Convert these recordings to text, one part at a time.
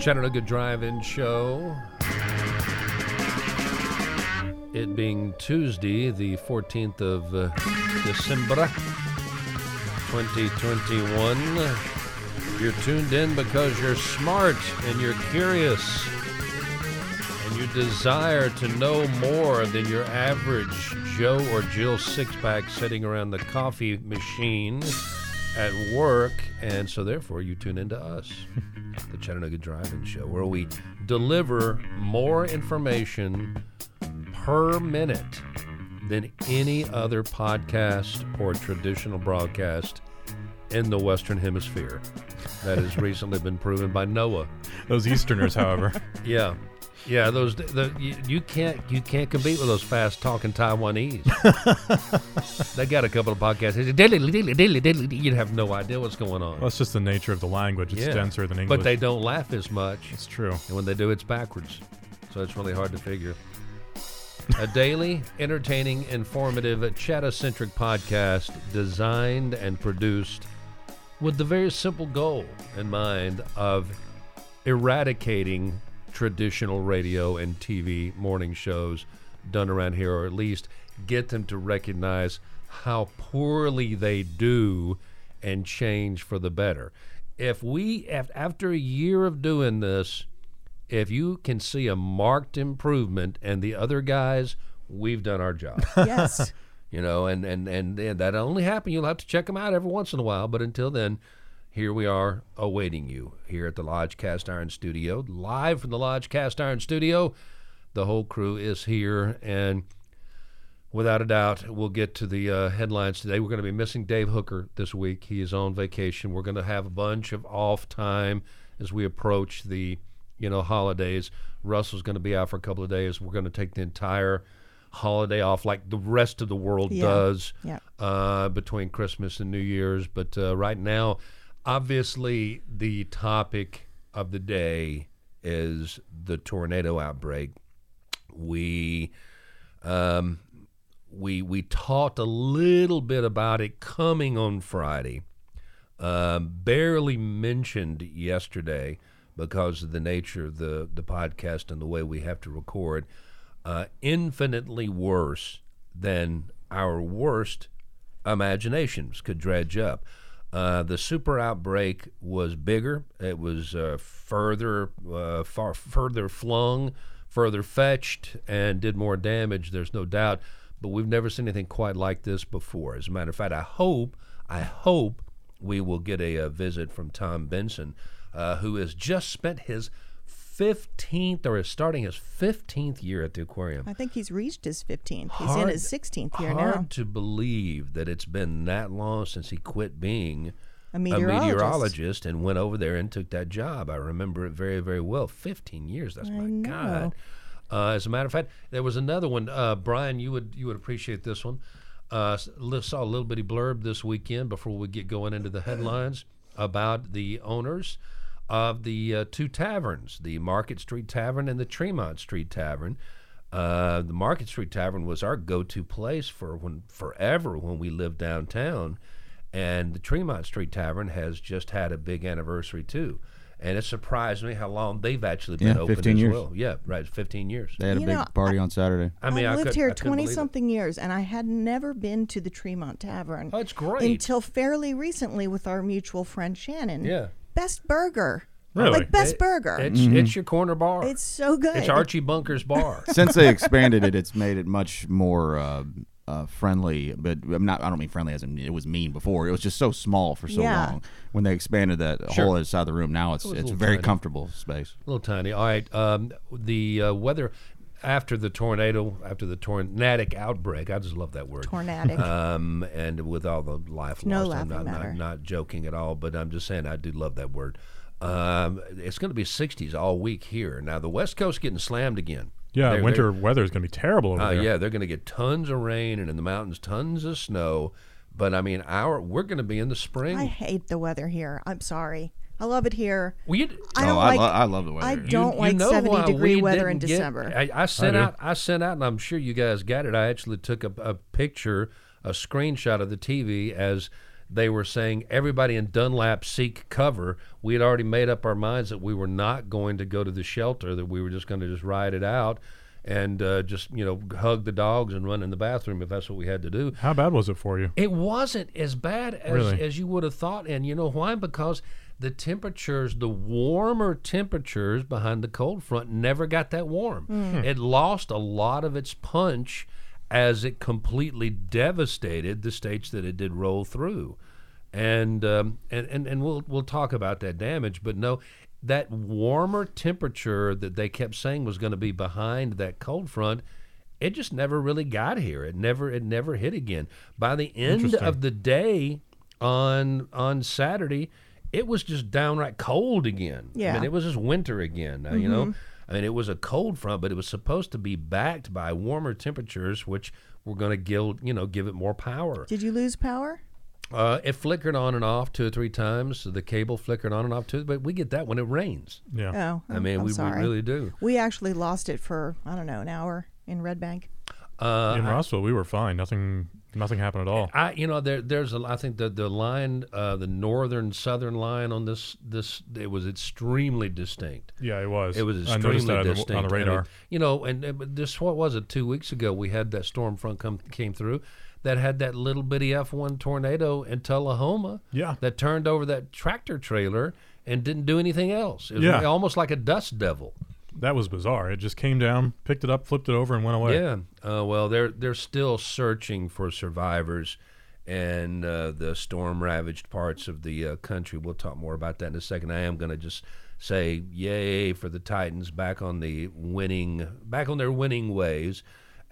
Chattanooga Drive-In Show. It being Tuesday, the 14th of uh, December, 2021. You're tuned in because you're smart and you're curious and you desire to know more than your average Joe or Jill six-pack sitting around the coffee machine at work, and so therefore you tune into us, the Chattanooga Drive-In Show, where we deliver more information per minute than any other podcast or traditional broadcast in the Western Hemisphere. That has recently been proven by NOAA. Those Easterners, however. Yeah. Yeah, those the, you, you can't you can't compete with those fast talking Taiwanese. they got a couple of podcasts. Daily daily daily you'd have no idea what's going on. Well, that's just the nature of the language. It's Yeah. denser than English. But they don't laugh as much, It's true. and when they do, it's backwards. So it's really hard to figure. A daily, entertaining, informative, chatta-centric podcast designed and produced with the very simple goal in mind of eradicating traditional radio and TV morning shows done around here, or at least get them to recognize how poorly they do and change for the better. If we, after a year of doing this, if you can see a marked improvement and the other guys, we've done our job. Yes. you know, and, and, and, and that only happen. You'll have to check them out every once in a while. But until then, here we are awaiting you here at the Lodge Cast Iron Studio, live from the Lodge Cast Iron Studio. The whole crew is here, and without a doubt, we'll get to the uh, headlines today. We're going to be missing Dave Hooker this week. He is on vacation. We're going to have a bunch of off time as we approach the you know holidays. Russell's going to be out for a couple of days. We're going to take the entire holiday off like the rest of the world Yeah. does Yeah. uh, between Christmas and New Year's. But uh, right now, obviously, the topic of the day is the tornado outbreak. We um, we we talked a little bit about it coming on Friday. Um, barely mentioned yesterday because of the nature of the the podcast and the way we have to record. Uh, infinitely worse than our worst imaginations could dredge up. Uh, the super outbreak was bigger. It was uh, further, uh, far further flung, further fetched, and did more damage. There's no doubt. But we've never seen anything quite like this before. As a matter of fact, I hope, I hope we will get a, uh visit from Tom Benson, uh, who has just spent his 15th or is starting his 15th year at the aquarium. I think he's reached his 15th. He's in his 16th year Hard now. Hard to believe that it's been that long since he quit being A a meteorologist. meteorologist and went over there and took that job. I remember it very, very well. 15 years. That's I my know. God. Uh, as a matter of fact, there was another one. Uh, Brian, you would you would appreciate this one. Uh, saw a little bitty blurb this weekend before we get going into the headlines about the owners of the uh, two taverns, the Market Street Tavern and the Tremont Street Tavern. Uh, the Market Street Tavern was our go-to place for when forever when we lived downtown, and the Tremont Street Tavern has just had a big anniversary too. And it surprised me how long they've actually been Yeah, open 15 as years. well. Yeah, right, 15 years. They had a You big know, party on Saturday. I mean, I, I've lived could, here I couldn't believe 20 it. something years, and I had never been to the Tremont Tavern Oh, it's great. until fairly recently with our mutual friend Shannon. Yeah. Best burger. Really? Like best It- burger. It's it's your corner bar. it's so good. It's Archie Bunker's bar. Since they expanded it, it's made it much more uh, uh, friendly. But I'm not. I don't mean friendly as in it was mean before. It was just so small for so Yeah. long. When they expanded that Sure. whole other side of the room, now it's was a it's a little very tiny. comfortable space. A little tiny. All right. Um, the uh, weather after the tornado, after the tornadic outbreak. I just love that word. Tornadic. Um, and with all the life no lost, I'm not, matter. not not joking at all. But I'm just saying I do love that word. Um, it's going to be 60s all week here. Now the West Coast getting slammed again. Yeah, They're- winter weather is going to be terrible over Uh, there. yeah, they're going to get tons of rain, and in the mountains, tons of snow. But I mean, our we're going to be in the spring. I hate the weather here. I'm sorry. I love it here. we, I don't oh, like. I, lo- I love the weather. I don't like know 70 degree weather in didn't get- December. I, I sent do. out, I sent out, and I'm sure you guys got it. I actually took a, a picture, a screenshot of the TV as they were saying everybody in Dunlap seek cover. We had already made up our minds that we were not going to go to the shelter, that we were just going to just ride it out and uh, just you know hug the dogs and run in the bathroom if that's what we had to do. How bad was it for you? It wasn't as bad as, Really? as you would have thought. And you know why? Because the temperatures, the warmer temperatures behind the cold front never got that warm. It lost a lot of its punch as it completely devastated the states that it did roll through. And, um, and, and, and we'll, we'll talk about that damage, but no, that warmer temperature that they kept saying was going to be behind that cold front it just never really got here. It never it never hit again. By the end of the day on on Saturday, it was just downright cold again. I Yeah. mean, it was just winter again. uh, You know, I mean, it was a cold front, but it was supposed to be backed by warmer temperatures, which were going to give you know give it more power. Did you lose power? Uh, it flickered on and off two or three times. The cable flickered on and off too, but we get that when it rains. Yeah. Oh, I mean, I'm we, we really do. We actually lost it for I don't know an hour in Red Bank. Uh, In I- we were fine. Nothing, nothing happened at all. I, you know, there, there's a. I think the the line, uh, the northern southern line on this this it was extremely distinct. Yeah, it was. It was extremely noticed that the- distinct on the radar. you know, and, and this what was it? Two weeks ago, we had that storm front come came through, that had that little bitty F1 tornado in Tullahoma. Yeah. That turned over that tractor trailer and didn't do anything else. It was Yeah. almost like a dust devil. That was bizarre. It just came down, picked it up, flipped it over, and went away. Yeah. Uh, well, they're they're still searching for survivors and uh, the storm ravaged parts of the uh, country. We'll talk more about that in a second. I am going to just say yay for the Titans back on the winning back on their winning ways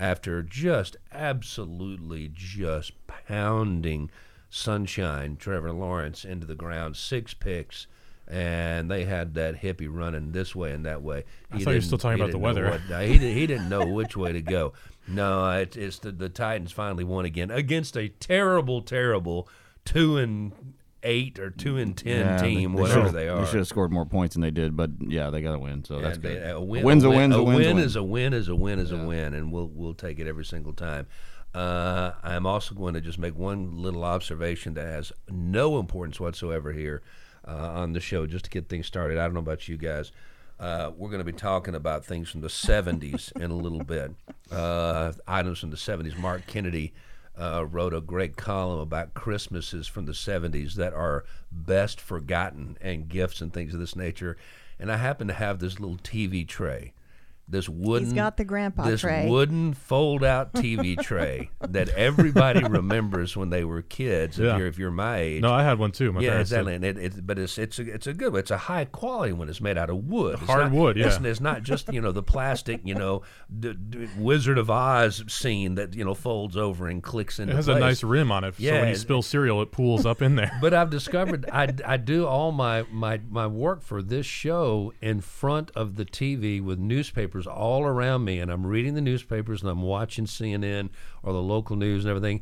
after just absolutely just pounding sunshine Trevor Lawrence into the ground six picks and they had that hippie running this way and that way. I He thought you were still talking about the weather. what- no, he, did, he didn't know which way to go. No, it, it's the, the Titans finally won again against a terrible, terrible two and eight or two and ten Yeah, team, they whatever should've- they are. They should have scored more points than they did, but yeah, they got to win. So that's they- good. A, win, win's a, win, win's a, a win's a win win. is a win is a win is a win, and we'll we'll take it every single time. Uh, I'm also going to just make one little observation that has no importance whatsoever here on the show, just to get things started. I don't know about you guys. Uh, we're going to be talking about things from the 70s in a little bit. Uh, items from the 70s. Mark Kennedy uh, wrote a great column about Christmases from the 70s that are best forgotten and gifts and things of this nature. And I happen to have this little TV tray. This wooden, got the grandpa this tray. wooden fold-out TV tray that everybody remembers when they were kids. If Yeah. you're if you're my age, No, I had one too. My yeah, parents did. exactly. And it, it, but it's it's a, it's a good one. It's a high quality one. It's made out of wood. It's Hard not- wood, It's, yeah. it's not just you know the plastic you know d- d- Wizard of Oz scene that you know folds over and clicks into It has place. a nice rim on it, so Yeah, when you spill cereal, it pools up in there. But I've discovered I, I do all my, my, my work for this show in front of the TV with newspapers all around me, and I'm reading the newspapers and I'm watching CNN or the local news and everything,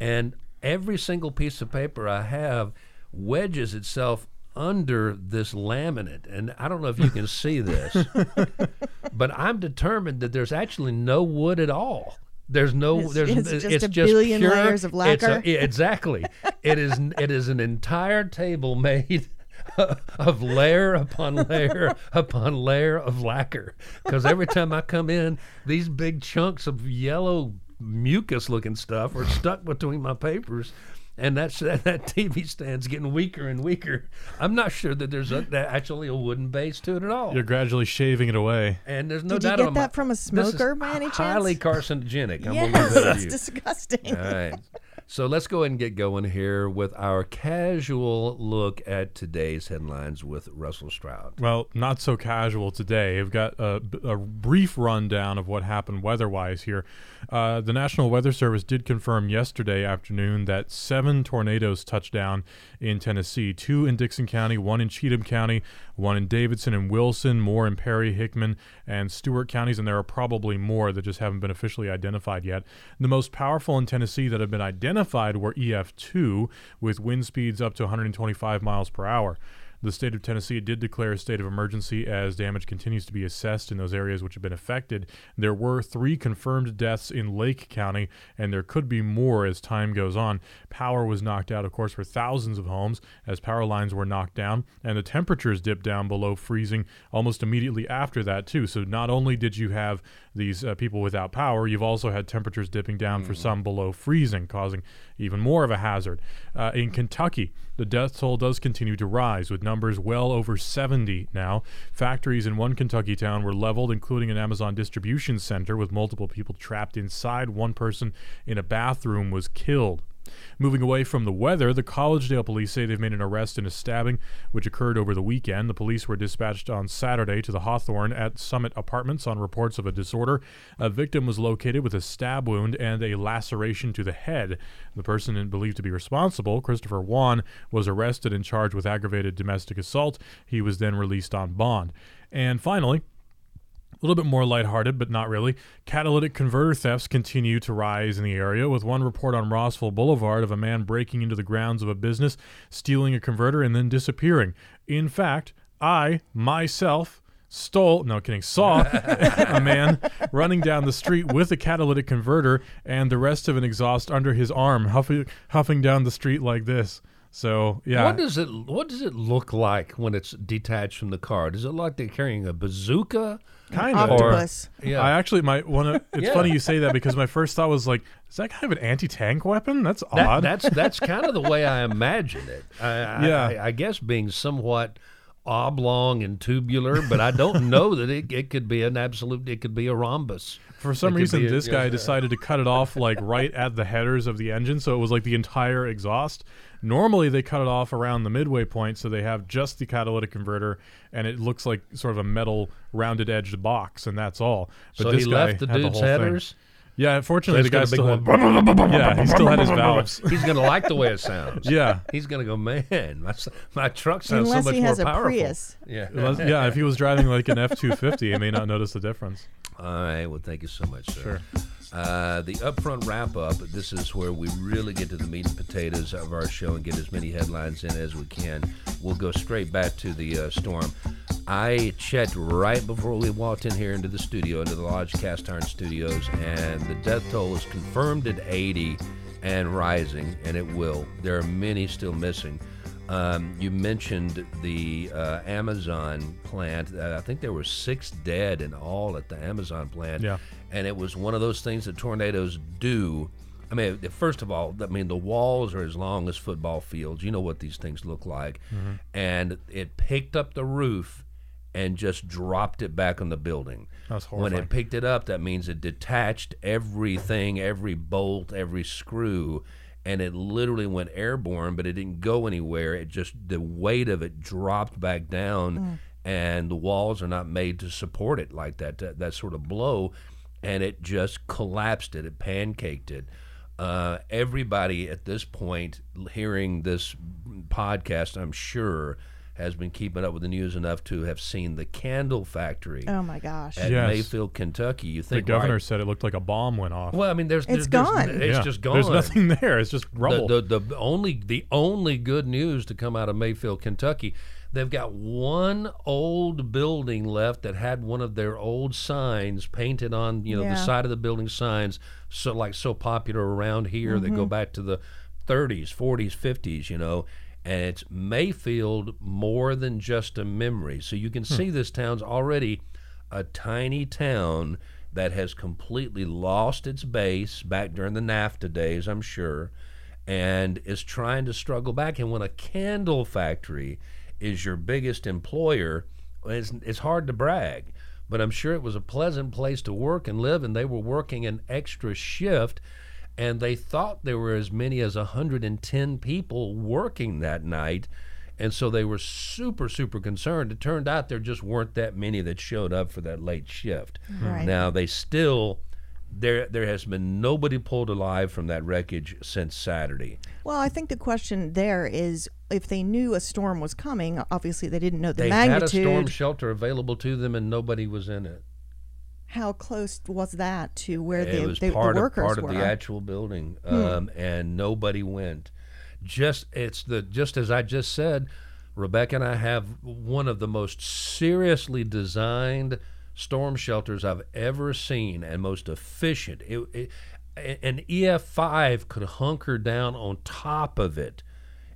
and every single piece of paper I have wedges itself under this laminate, and I don't know if you can see this, but I'm determined that there's actually no wood at all. There's no. It's- there's. it's just a just billion pure, layers of it's a- lacquer. exactly. it is. It is an entire table made of layer upon layer upon layer of lacquer. Because every time I come in, these big chunks of yellow mucus-looking stuff are stuck between my papers. And that's that, that TV stand's getting weaker and weaker. I'm not sure that there's a, that actually a wooden base to it at all. You're gradually shaving it away. and there's no Did you doubt get about my- that from a this is smoker by any chance? Highly carcinogenic. I'm yes, gonna leave that with it's you. disgusting. All right. So let's go ahead and get going here with our casual look at today's headlines with Russell Stroud. Well, not so casual today. I've got a, a brief rundown of what happened weather-wise here. Uh, the National Weather Service did confirm yesterday afternoon that seven tornadoes touched down in Tennessee: two in Dickson County, one in Cheatham County, one in Davidson and Wilson, more in Perry, Hickman, and Stewart counties, and there are probably more that just haven't been officially identified yet. The most powerful in Tennessee that have been identified were EF2, with wind speeds up to 125 miles per hour. The state of Tennessee did declare a state of emergency as damage continues to be assessed in those areas which have been affected. There were three confirmed deaths in Lake County, and there could be more as time goes on. Power was knocked out, of course, for thousands of homes as power lines were knocked down, and the temperatures dipped down below freezing almost immediately after that, too. So not only did you have these uh, people without power, you've also had temperatures dipping down for some below freezing, causing even more of a hazard. Uh, in Kentucky, the death toll does continue to rise, with numbers well over 70 now. Factories in one Kentucky town were leveled, including an Amazon distribution center with multiple people trapped inside. One person in a bathroom was killed. Moving away from the weather, the Collegedale police say they've made an arrest in a stabbing which occurred over the weekend. The police were dispatched on Saturday to the Hawthorne at Summit Apartments on reports of a disorder. A victim was located with a stab wound and a laceration to the head. The person believed to be responsible, Christopher Wan, was arrested and charged with aggravated domestic assault. He was then released on bond. And finally, a little bit more lighthearted, but not really. Catalytic converter thefts continue to rise in the area, with one report on Rossville Boulevard of a man breaking into the grounds of a business, stealing a converter, and then disappearing. In fact, I, myself, stole no kidding saw a man running down the street with a catalytic converter and the rest of an exhaust under his arm huffing, huffing down the street like this so yeah What does it What does it look like when it's detached from the car? Does it look like they're carrying a bazooka? Kind of Octopus. Yeah. I actually might want to. It's Yeah. funny you say that because my first thought was like, is that kind of an anti-tank weapon? That's That- odd. that's that's kind of the way I imagine it. I, I- Yeah. I, I guess being somewhat oblong and tubular, but I don't know that it, it could be an absolute. It could be a rhombus. For some It reason, a- this guy yeah. decided to cut it off like right at the headers of the engine, so it was like the entire exhaust. Normally, they cut it off around the midway point, so they have just the catalytic converter, and it looks like sort of a metal rounded edged box, and that's all. But so this he guy left the had dude's whole thing. headers. Yeah, unfortunately, So the guy still got a had. big one. Yeah, he still had his valves. He's gonna like the way it sounds. Yeah. He's gonna go, man. My, s- my truck sounds Unless so much he more has a powerful. Prius. Yeah. Unless- yeah, if he was driving like an F two fifty, he may not notice the difference. All right. Well, thank you so much, sir. Sure. Uh, the upfront wrap up. This is where we really get to the meat and potatoes of our show and get as many headlines in as we can. We'll go straight back to the uh, storm. I checked right before we walked in here into the studio, into the Lodge Cast Iron Studios, and the death toll is confirmed at 80 and rising, and it will. There are many still missing. Um, you mentioned the uh, Amazon plant. Uh, I think there were six dead in all at the Amazon plant. Yeah. And it was one of those things that tornadoes do. I mean, first of all, I mean, the walls are as long as football fields. You know what these things look like. Mm-hmm. And it picked up the roof and just dropped it back on the building. That's When it picked it up, that means it detached everything, every bolt, every screw, and it literally went airborne, but it didn't go anywhere. It just, the weight of it dropped back down, mm. and the walls are not made to support it like that, that, that sort of blow, and it just collapsed it, it pancaked it. Uh, everybody at this point hearing this podcast, I'm sure, has been keeping up with the news enough to have seen the candle factory Oh my gosh. at Yes. Mayfield, Kentucky. You think The governor right? said it looked like a bomb went off. Well, I mean, there's It's there's- gone. It's Yeah. just gone. There's nothing there. It's just rubble. The, the, the only the only good news to come out of Mayfield, Kentucky, they've got one old building left that had one of their old signs painted on you know the side of the building signs so like so popular around here that go mm-hmm. back to the 30s, 40s, 50s, you know. And it's Mayfield more than just a memory. So you can hmm. see this town's already a tiny town that has completely lost its base back during the NAFTA days, I'm sure, and is trying to struggle back. And when a candle factory is your biggest employer, it's, it's hard to brag. But I'm sure it was a pleasant place to work and live, and they were working an extra shift, and they thought there were as many as 110 people working that night. And so they were super, super concerned. It turned out there just weren't that many that showed up for that late shift. Right. Now they still there there has been nobody pulled alive from that wreckage since Saturday. Well, I think the question there is if they knew a storm was coming, obviously they didn't know the magnitude. They had a storm shelter available to them and nobody was in it. How close was that to where it the, was the, part the of workers part of the actual building, Hmm. um, and nobody went. Just it's the just as I just said, Rebecca and I have one of the most seriously designed storm shelters I've ever seen and most efficient. It, it, an EF5 could hunker down on top of it.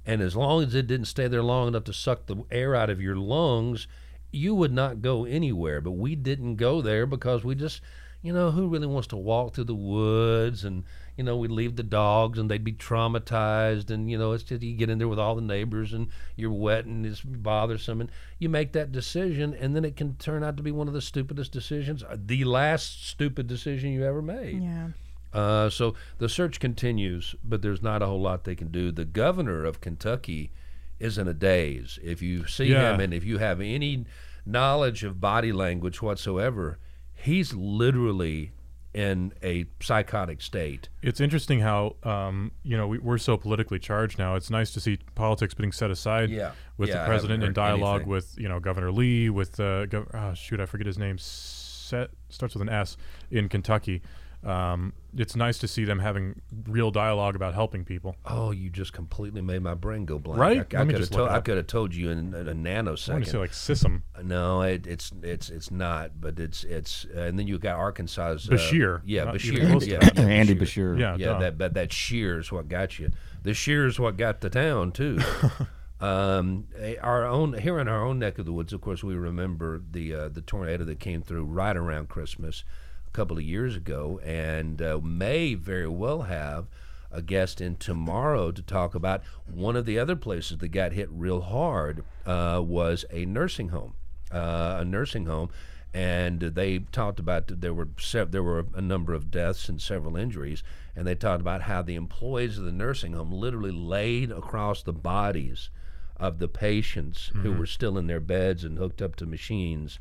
And as long as it didn't stay there long enough to suck the air out of your lungs, you would not go anywhere. But we didn't go there because we just, you know, who really wants to walk through the woods and, you know, we'd leave the dogs and they'd be traumatized. And, you know, it's just you get in there with all the neighbors and you're wet and it's bothersome. And you make that decision and then it can turn out to be one of the stupidest decisions, uh, the last stupid decision you ever made. Yeah. Uh, so the search continues, but there's not a whole lot they can do. The governor of Kentucky is in a daze. If you see Yeah. him and if you have any knowledge of body language whatsoever, he's literally in a psychotic state. It's interesting how um, you know we, we're so politically charged now. It's nice to see politics being set aside Yeah. with Yeah, the president in dialogue anything. with you know Governor Lee, with uh, Gov- oh, shoot, I forget his name. Set starts with an S in Kentucky. Um, it's nice to see them having real dialogue about helping people. Oh, you just completely made my brain go blank. Right? I, I could have just told. it I could have told you in, in a I want nanosecond. to say like Sissom. No, it, it's it's it's not. But it's it's uh, and then you got Arkansas's uh, Beshear. Yeah, Not even Beshear. Yeah, that. yeah, Andy Beshear. Yeah, Yeah, duh. that but that shear's what got you. The shear's what got the town too. um, our own here in our own neck of the woods, of course, we remember the uh, the tornado that came through right around Christmas a couple of years ago, and uh, may very well have a guest in tomorrow to talk about one of the other places that got hit real hard uh, was a nursing home, uh, a nursing home and they talked about there were sev- there were a number of deaths and several injuries, and they talked about how the employees of the nursing home literally laid across the bodies of the patients who were still in their beds and hooked up to machines,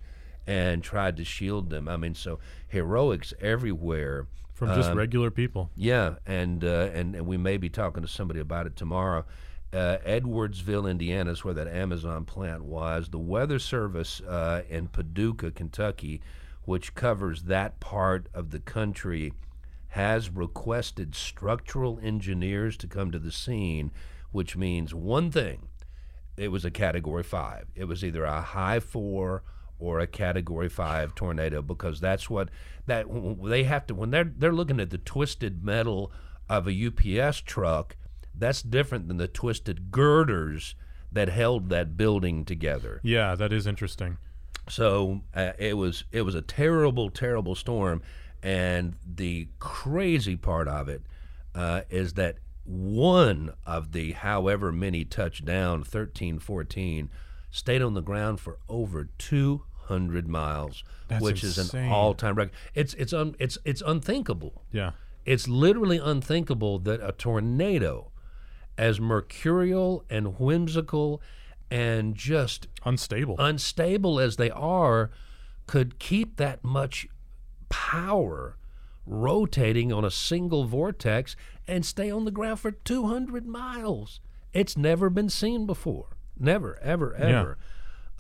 and tried to shield them. I mean, so heroics everywhere. from just Um, regular people. yeah, and, uh, and and we may be talking to somebody about it tomorrow. Uh, Edwardsville, Indiana, is where that Amazon plant was. The Weather Service uh, in Paducah, Kentucky, which covers that part of the country, has requested structural engineers to come to the scene, which means one thing: it was a Category Five. It was either a high four or a Category Five tornado because that's what that they have to when they're they're looking at the twisted metal of a UPS truck. That's different than the twisted girders that held that building together. Yeah, that is interesting. So uh, it was it was a terrible, terrible storm, and the crazy part of it uh, is that one of the however many touched down, 13, 14, stayed on the ground for over 200 miles, That's which is an all-time record. It's it's un, it's it's unthinkable. Yeah. It's literally unthinkable that a tornado, as mercurial and whimsical and just Unstable. unstable as they are, could keep that much power rotating on a single vortex and stay on the ground for 200 miles. It's never been seen before. Never, ever, ever.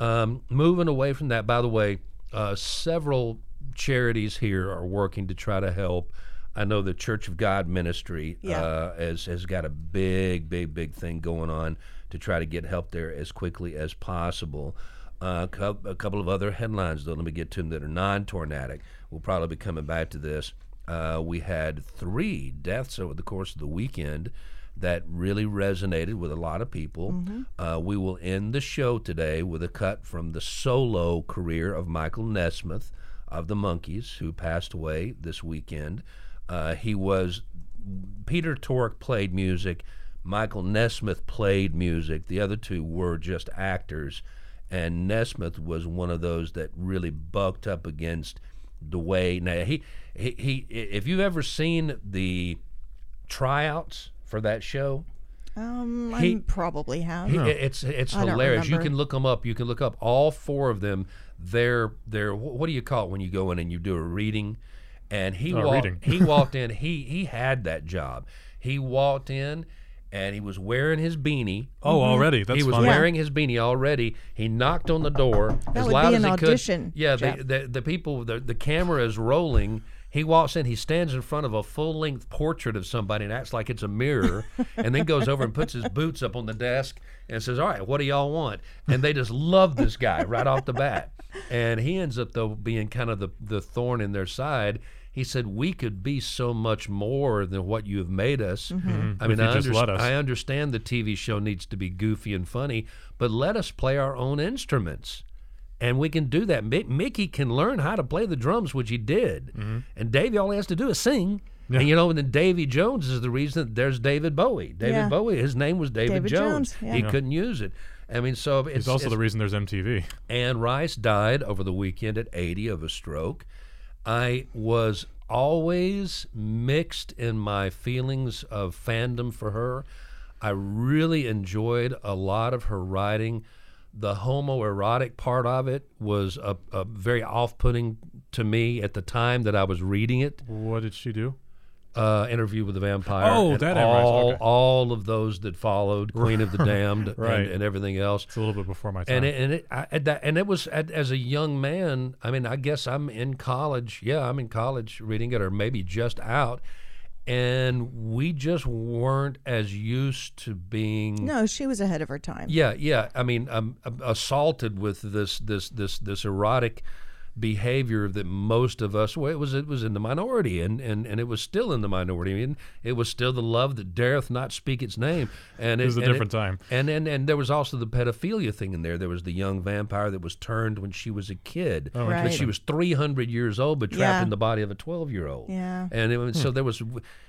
Um, moving away from that, by the way, uh, several charities here are working to try to help. I know the Church of God ministry Yeah. uh, has, has got a big, big, big thing going on to try to get help there as quickly as possible. Uh, a couple of other headlines, though, let me get to them that are non tornadic. We'll probably be coming back to this. Uh, we had three deaths over the course of the weekend that really resonated with a lot of people. Uh, we will end the show today with a cut from the solo career of Michael Nesmith of the Monkees, who passed away this weekend. Uh, he was Peter Tork played music, Michael Nesmith played music. The other two were just actors, and Nesmith was one of those that really bucked up against the way. Now he, he, he if you've ever seen the tryouts for that show, Um, He- I probably have. he- it's it's I hilarious. You can look them up. You can look up all four of them. They're they're what do you call it when you go in and you do a reading? And he Oh, walked he walked in. He he had that job. He walked in and he was wearing his beanie. oh, already. That's he was fun. Yeah. wearing his beanie already. He knocked on the door as would loud be as he audition, could. Yeah, the, the the people the the camera is rolling. He walks in, he stands in front of a full length portrait of somebody and acts like it's a mirror, and then goes over and puts his boots up on the desk and says, All right, what do y'all want? And they just love this guy right off the bat. And he ends up, though, being kind of the, the thorn in their side. He said, We could be so much more than what you have made us. Mm-hmm. Mm-hmm. I mean, I, just underst- let us. I understand the TV show needs to be goofy and funny, but let us play our own instruments and we can do that. Mi- Micky can learn how to play the drums, which he did, Mm-hmm. and Davy all he has to do is sing. And you know, and then Davy Jones is the reason that there's David Bowie. David Yeah. Bowie, his name was David, David Jones. Jones, yeah. He Yeah. couldn't use it. I mean, so it's It's also it's- the reason there's MTV. Anne Rice died over the weekend at 80 of a stroke. I was always mixed in my feelings of fandom for her. I really enjoyed a lot of her writing. The homoerotic part of it was a, a very off-putting to me at the time that I was reading it What did she do? uh, interview with the vampire. Oh, that all, okay. all of those that followed, Queen of the Damned, Right. and, and everything else. It's a little bit before my time. And it, and it, I, that, and it was at, as a young man. I mean, I guess I'm in college. Yeah, I'm in college reading it, or maybe just out. And we just weren't as used to being. No, she was ahead of her time. Yeah, yeah. I mean, um, assaulted with this this this this erotic behavior that most of us well, it was it was in the minority and, and, and it was still in the minority. I mean, it was still the love that dareth not speak its name. And It was a and different time. And, and and there was also the pedophilia thing in there. There was the young vampire that was turned when she was a kid. Oh, Right. But she was 300 years old, but trapped Yeah. in the body of a 12 year old. Yeah. And it was, so hmm. there was,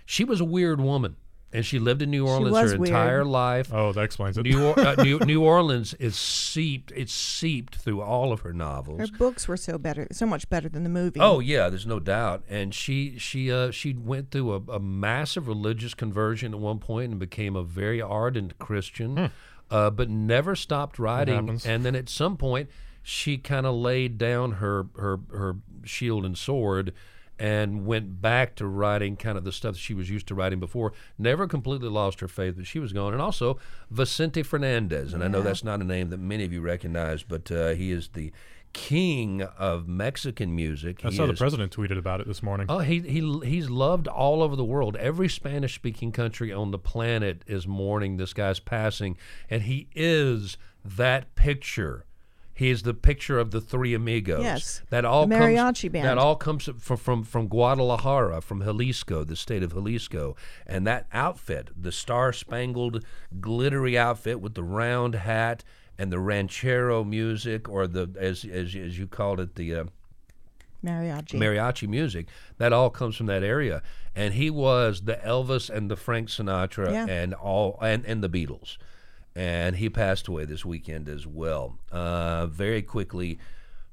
she was a weird woman. And she lived in New Orleans her weird. entire life. oh, that explains it. New, or, uh, New, New Orleans is seeped. It's seeped through all of her novels. Her books were so better, so much better than the movie. Oh yeah, there's no doubt. And she she uh, she went through a, a massive religious conversion at one point and became a very ardent Christian, uh, but never stopped writing. And then at some point, she kind of laid down her her her shield and sword. And went back to writing kind of the stuff she was used to writing before. Never completely lost her faith, but she was gone. And also Vicente Fernandez, and I know that's not a name that many of you recognize, but uh, he is the king of Mexican music. I He saw the president tweeted about it this morning. Oh, he he he's loved all over the world. Every Spanish-speaking country on the planet is mourning this guy's passing, and he is that picture. He is the picture of the three amigos. Yes. that all The comes, mariachi band. That all comes from, from from Guadalajara, from Jalisco, the state of Jalisco, and that outfit, the star-spangled, glittery outfit with the round hat and the ranchero music, or the as as as you called it, the uh, mariachi. mariachi music. That all comes from that area. And he was the Elvis and the Frank Sinatra Yeah. and all and, and the Beatles. And he passed away this weekend as well. Uh, very quickly,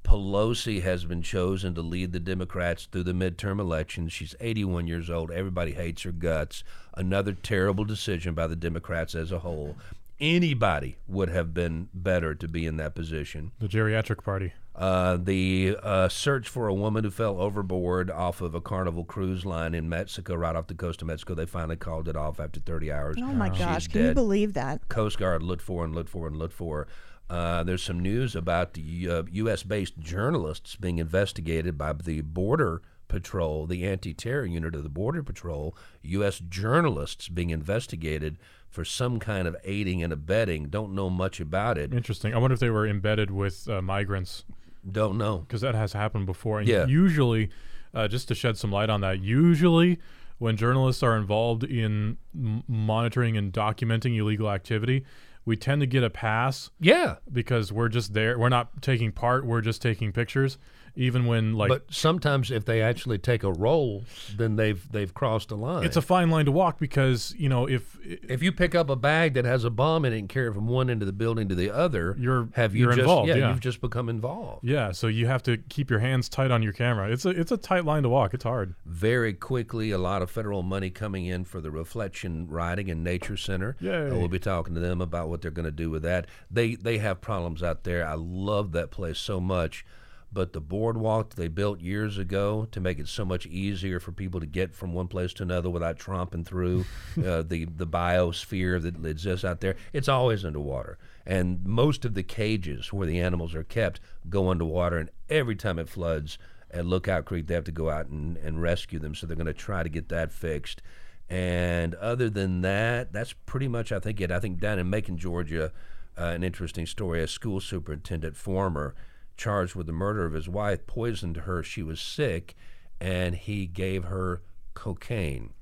Pelosi has been chosen to lead the Democrats through the midterm elections. She's 81 years old. Everybody hates her guts. Another terrible decision by the Democrats as a whole. Anybody would have been better to be in that position. The geriatric party. Uh, the uh, search for a woman who fell overboard off of a Carnival cruise line in Mexico, right off the coast of Mexico. They finally called it off after 30 hours. oh my She's gosh, can you believe that? Coast Guard looked for and looked for and looked for. Uh, there's some news about the uh, U.S. based journalists being investigated by the Border Patrol, the anti terror unit of the Border Patrol. U.S. journalists being investigated for some kind of aiding and abetting. Don't know much about it. Interesting. I wonder if they were embedded with uh, migrants Don't know. because that has happened before. And Yeah. Usually, uh, just to shed some light on that, usually when journalists are involved in m- monitoring and documenting illegal activity, we tend to get a pass Yeah. because we're just there. We're not taking part. We're just taking pictures. Even when like but sometimes if they actually take a role, then they've they've crossed a line. it's a fine line to walk because you know if if you pick up a bag that has a bomb in it and carry it from one end of the building to the other, You're- have you you're just involved, yeah, yeah. you've just become involved. yeah, so you have to keep your hands tight on your camera. It's a it's a tight line to walk. It's hard. Very quickly, a lot of federal money coming in for the Reflection Riding and Nature Center. Uh, we'll be talking to them about what they're going to do with that. They they have problems out there. I love that place so much. But the boardwalk they built years ago to make it so much easier for people to get from one place to another without tromping through uh, the the biosphere that exists out there, it's always underwater. And most of the cages where the animals are kept go underwater, and every time it floods, at Lookout Creek. They have to go out and, and rescue them, so they're going to try to get that fixed. And other than that, that's pretty much I think it. I think down in Macon, Georgia, uh, an interesting story. A school superintendent, former, charged with the murder of his wife, poisoned her. She was sick, and he gave her cocaine,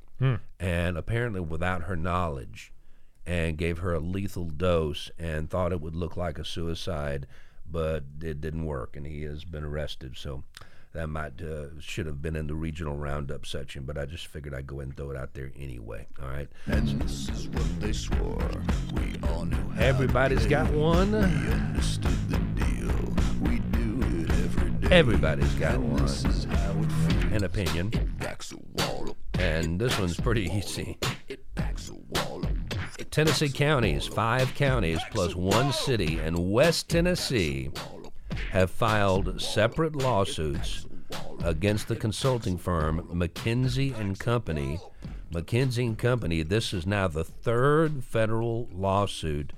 and apparently without her knowledge, and gave her a lethal dose, and thought it would look like a suicide, but it didn't work, and he has been arrested. So. That might uh, should have been in the regional roundup section, but I just figured I'd go ahead and throw it out there anyway. All right. And this is what they swore. We all knew how Everybody's got one. Everybody's got one. This is how it feels. An opinion. Backs a wall up. And this one's pretty easy. It backs a wall up. It Tennessee counties, five counties plus one city in West Tennessee, have filed separate lawsuits against the consulting firm McKinsey and Company. McKinsey and Company. This is now the third federal lawsuit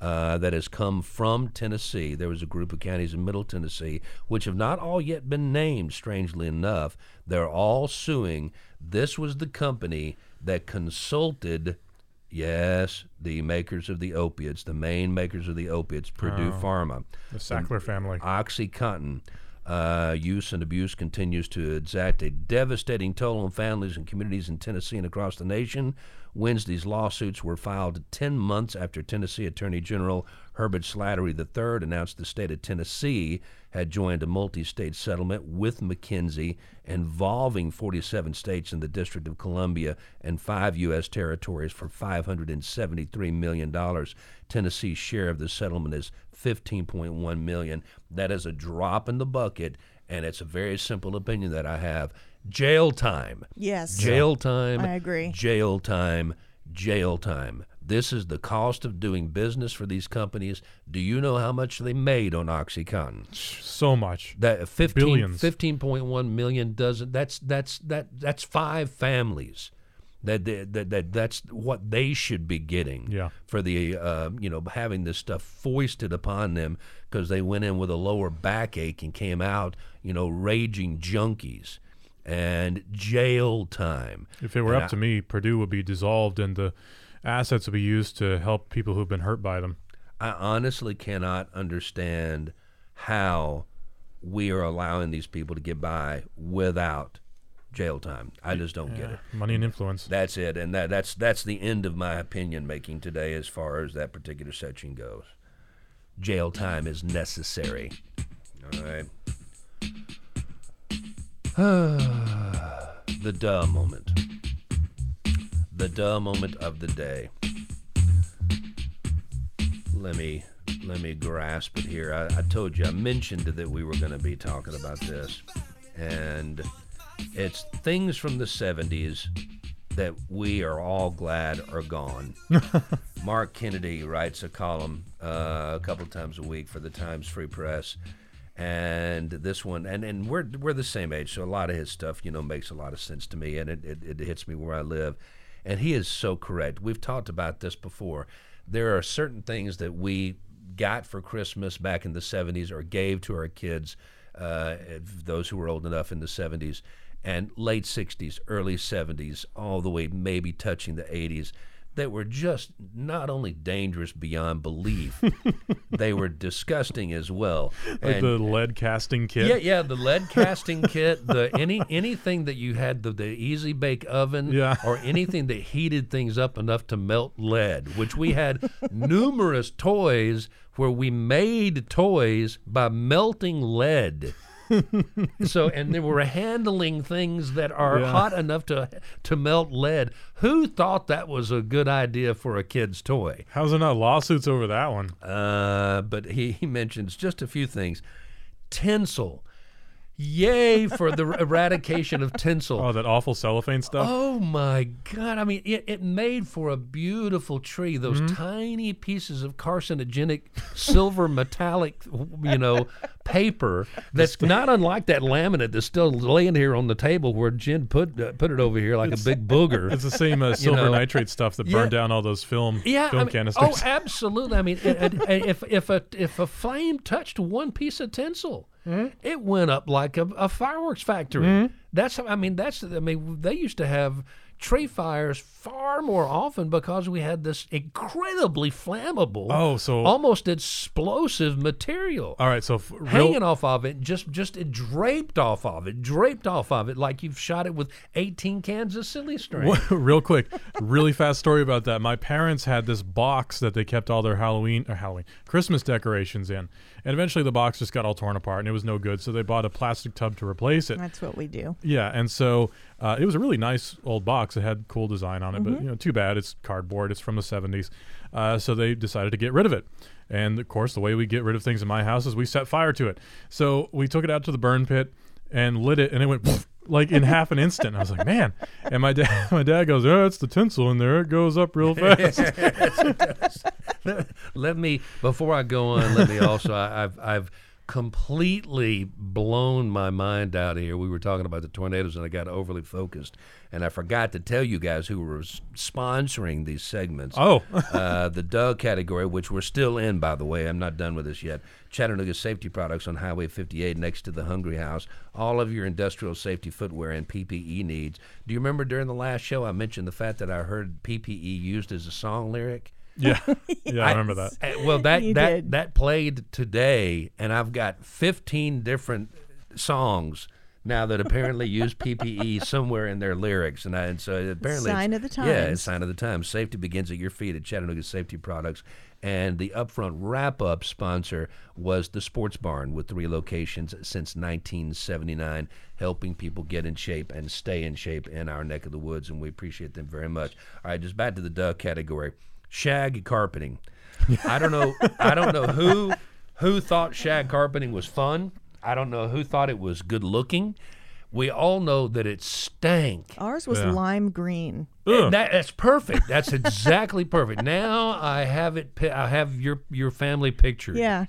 uh, that has come from Tennessee. There was a group of counties in Middle Tennessee which have not all yet been named. Strangely enough, they're all suing. This was the company that consulted. Yes, the makers of the opiates, the main makers of the opiates, Purdue Pharma. The Sackler family. OxyContin uh, use and abuse continues to exact a devastating toll on families and communities in Tennessee and across the nation. Wednesday's lawsuits were filed 10 months after Tennessee Attorney General Herbert Slatery III announced the state of Tennessee had joined a multi state settlement with McKinsey involving 47 states and the District of Columbia and five U.S. territories for $573 million. Tennessee's share of the settlement is 15.1 million. That is a drop in the bucket, and it's a very simple opinion that I have. Jail time. Yes. Jail time. I agree. Jail time. Jail time. This is the cost of doing business for these companies. Do you know how much they made on OxyContin? So much. That 15, Billions. 15.1 million doesn't that's that's that that's five families. That, that, that that's what they should be getting Yeah. for the uh, you know having this stuff foisted upon them because they went in with a lower backache and came out you know raging junkies and jail time. If it were And up to me, Purdue would be dissolved and the assets would be used to help people who've been hurt by them. I honestly cannot understand how we are allowing these people to get by without jail time. I just don't get it. Money and influence. That's it, and that that's that's the end of my opinion making today as far as that particular section goes. Jail time is necessary. All right. the duh moment. The duh moment of the day. Let me let me grasp it here. I, I told you I mentioned that we were going to be talking about this, and it's things from the 70s that we are all glad are gone. Mark Kennedy writes a column uh, a couple times a week for the Times Free Press, and this one, and, and we're we're the same age, so a lot of his stuff, you know, makes a lot of sense to me, and it, it, it hits me where I live. And he is so correct. We've talked about this before. There are certain things that we got for Christmas back in the 70s or gave to our kids, uh, those who were old enough in the 70s, and late 60s, early 70s, all the way maybe touching the 80s, that were just not only dangerous beyond belief, they were disgusting as well. Like And- the lead casting kit. yeah, yeah, the lead casting kit, the any anything that you had the, the easy bake oven, Yeah. or anything that heated things up enough to melt lead, which we had numerous toys where we made toys by melting lead. so and they were handling things that are Yeah. hot enough to to melt lead. Who thought that was a good idea for a kid's toy? How's there not lawsuits over that one? Uh, but he, he mentions just a few things. Tinsel. Yay for the eradication of tinsel. Oh, that awful cellophane stuff. Oh my God! I mean, it, it made for a beautiful tree. Those Mm-hmm. tiny pieces of carcinogenic silver metallic, you know, paper. That's not unlike that laminate that's still laying here on the table where Jen put uh, put it over here like a big booger. It's the same uh, silver know. nitrate stuff that Yeah. burned down all those film Yeah, film I mean, canisters. oh, absolutely. I mean, and- and if if a if a flame touched one piece of tinsel, Mm-hmm. it went up like a, a fireworks factory. Mm-hmm. That's I mean that's I mean they used to have tree fires far more often because we had this incredibly flammable, Oh, so- almost explosive material All right, so f- real, hanging off of it, just just it draped off of it, draped off of it like you've shot it with 18 cans of silly string. real quick, really fast story about that. My parents had this box that they kept all their Halloween or Halloween Christmas decorations in, and eventually the box just got all torn apart and it was no good. So they bought a plastic tub to replace it. That's what we do. Yeah, and so uh, it was a really nice old box. It had cool design on it, Mm-hmm. but you know, too bad it's cardboard. It's from the '70s, uh, so they decided to get rid of it. And of course, the way we get rid of things in my house is we set fire to it. So we took it out to the burn pit and lit it, and it went poof, like in half an instant. I was like, man. And my dad, my dad goes, "Oh, it's the tinsel in there. It goes up real fast." let me before I go on. Let me also. I, I've I've completely blown my mind out here. We were talking about the tornadoes, and I got overly focused, and I forgot to tell you guys who were sponsoring these segments. oh, uh, the Doug category, which we're still in, by the way. I'm not done with this yet. Chattanooga Safety Products on Highway 58 next to the Hungry House. All of your industrial safety footwear and PPE needs. Do you remember during the last show I mentioned the fact that I heard PPE used as a song lyric? Yeah, yeah, I remember that. Uh, well, that You that did. that played today, and I've got 15 different songs now that apparently use PPE somewhere in their lyrics, and, I, and so apparently Sign it's- of the Time. Yeah, it's sign of the times. Safety begins at your feet at Chattanooga Safety Products. And the upfront wrap up sponsor was the Sports Barn with three locations since 1979, helping people get in shape and stay in shape in our neck of the woods. And we appreciate them very much. All right, just back to the Doug category shag carpeting. I don't know. I don't know who who thought shag carpeting was fun. I don't know who thought it was good looking. We all know that it stank. Ours was Yeah. lime green. And that, that's perfect. That's exactly perfect. Now I have it. pi- I have your your family picture. Yeah.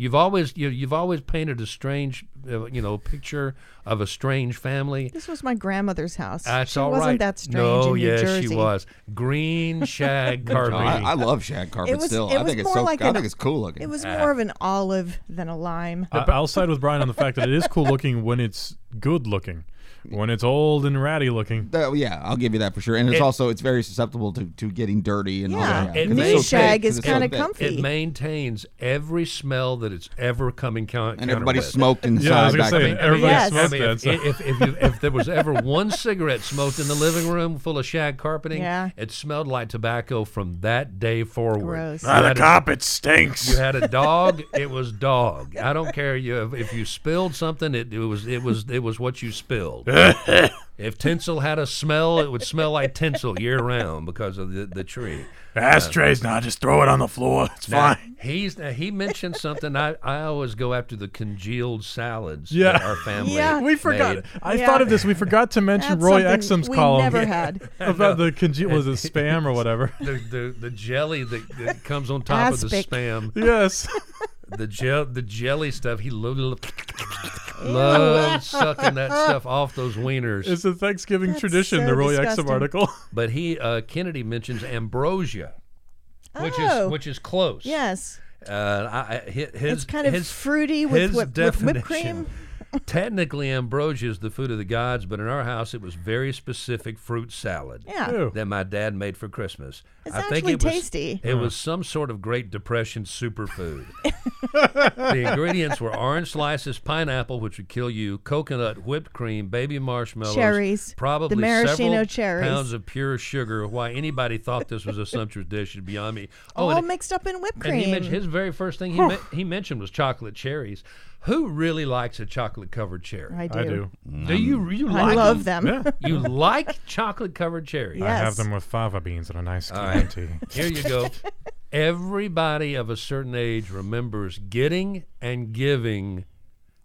You've always you, you've always painted a strange, uh, you know, picture of a strange family. This was my grandmother's house. That's she all wasn't right. that strange No, in New yes, Jersey. she was. Green shag carpet. I, I love shag carpet It was- still. it I think it's more so. like I an- think it's cool looking. It was Ah. more of an olive than a lime. I, I'll side with Brian on the fact that it is cool looking when it's good looking. When it's old and ratty looking, That- yeah, I'll give you that for sure. And it's It- also it's very susceptible to, to getting dirty and all Yeah. that. It 'cause may it's so shag is kinda thick. comfy. It maintains every smell that it's ever coming in con- And everybody with. smoked inside Yeah, I was gonna back say, everybody Yes. I smoked mean, that. if, so- if, if, you, if there was ever one cigarette smoked in the living room full of shag carpeting, Yeah. it smelled like tobacco from that day forward. Gross. You Ah, had a- carpet stinks. you had a dog, it was dog. I don't care you if you spilled something, it, it was it was it was what you spilled. If tinsel had a smell, it would smell like tinsel year round because of the, the tree. Ashtrays, uh, now just throw it on the floor. It's Now, he's now, he mentioned something. I, I always go after the congealed salads. Yeah. that our family. Yeah. We forgot. made. I Yeah. thought of this. We forgot to mention That's Roy something Exum's we column never had. about the conge- was it spam or whatever. The, the the jelly that, that comes on top of the spam, yes. the gel, the jelly stuff. He lo- lo- loves sucking that stuff off those wieners. It's a Thanksgiving That's tradition, so the Roy disgusting. Exum article. But he uh, Kennedy mentions ambrosia, which Oh. is which is close. Yes. Uh, I, I, hi- his It's kind of his, fruity with, his whip, with whipped definition. cream. Technically, ambrosia is the food of the gods, but in our house, it was very specific fruit salad. Yeah. Ew. that my dad made for Christmas. It's I think actually it was, tasty. It was some sort of Great Depression superfood. the ingredients were orange slices, pineapple, which would kill you, coconut, whipped cream, baby marshmallows, Cherries. probably The maraschino several cherries. pounds of pure sugar. Why anybody thought this was a sumptuous dish is beyond me. Oh, All and, mixed up in whipped and he cream. mentioned his very first thing he, me- he mentioned was chocolate cherries. Who really likes a chocolate covered cherry? I do. I do. Do you mm. you I like love them. Yeah. You like chocolate covered cherries? I have Yes. them with fava beans and a nice All green right. tea. Here you go. Everybody of a certain age remembers getting and giving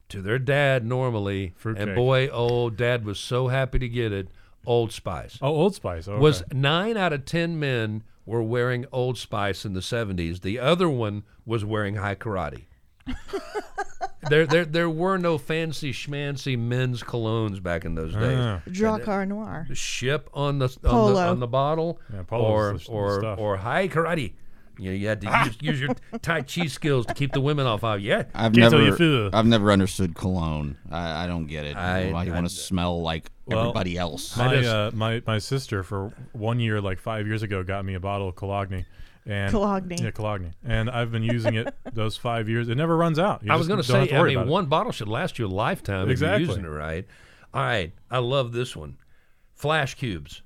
to their dad normally. Fruitcake. And boy, oh, dad was so happy to get it. Old Spice. Oh, Old Spice. Okay. Was nine out of ten men were wearing Old Spice in the 70s. The other one was wearing Hai Karate. there, there, there were no fancy schmancy men's colognes back in those days. Ah. Drakkar Noir. Ship on the on the, Polo. on the bottle, Yeah, Polo's or the sh- the or stuff. or Hai Karate. You know, you had to use, use your Tai Chi skills to keep the women off of you. Yeah. I've Can't tell you never. I've never understood cologne. I, I don't get it. I- Why you I- want to smell like Well, everybody else? My, uh, my my sister for one year, like five years ago, got me a bottle of Cologne. And Cologne. yeah, Cologne, and I've been using it those five years. It never runs out. You I was going to say, I mean, about it. one bottle should last you a lifetime Exactly. if you're using it right. All right, I love this one. Flash cubes,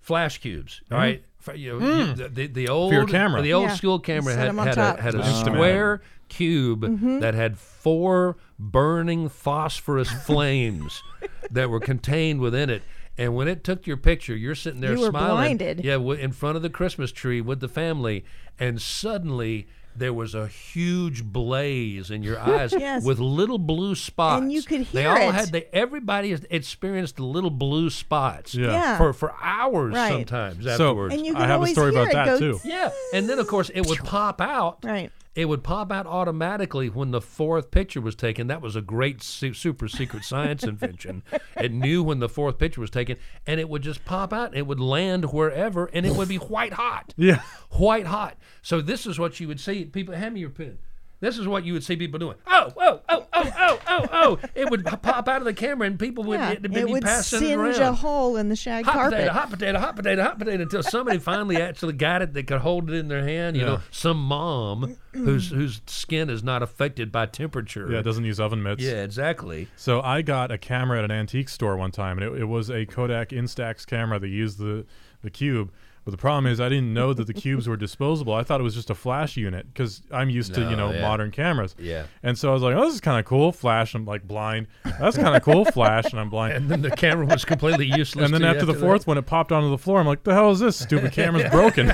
flash cubes. All mm-hmm. right, F- you know, you- mm. the, the, the old your camera. the old Yeah. school camera Set had, 'em on had a had a Instamatic. square cube mm-hmm. that had four burning phosphorus flames that were contained within it. And when it took your picture, you're sitting there You were smiling, blinded. yeah, in front of the Christmas tree with the family, and suddenly there was a huge blaze in your eyes Yes. with little blue spots. And you could hear They all it. had. They, everybody has experienced the little blue spots. Yeah. Yeah. For for hours Right. sometimes So- afterwards. And you I have a story about that, too. yeah, and then of course it would pop out. Right. It would pop out automatically when the fourth picture was taken. That was a great su- super secret science invention. It knew when the fourth picture was taken, and it would just pop out. It would land wherever, and it would be white hot. Yeah. white hot. So this is what you would see people. Hand me your pen. This is what you would see people doing. Oh, oh, oh, oh, oh, oh, oh! It would pop out of the camera, and people would, Yeah. it, It, would passing it singe around a hole in the shag hot carpet. potato, hot potato, hot potato, hot potato, until somebody finally actually got it. They could hold it in their hand. You know, some mom whose whose skin is not affected by temperature. Yeah, it doesn't use oven mitts. Yeah, exactly. So I got a camera at an antique store one time, and it, it was a Kodak Instax camera that used the the cube. But the problem is, I didn't know that the cubes were disposable. I thought it was just a flash unit because I'm used to you know yeah. modern cameras. Yeah. And so I was like, oh, this is kind of cool. Flash. I'm like blind. That's kind of cool. Flash, and I'm blind. And then the camera was completely useless. And then you after the that. fourth one, it popped onto the floor. I'm like, the hell is this? Stupid camera's broken.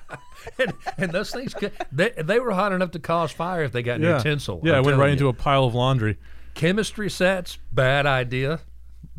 and, and those things, could, they, they were hot enough to cause fire if they got near yeah. tinsel. Yeah, I'm it went right you. into a pile of laundry, chemistry sets. Bad idea.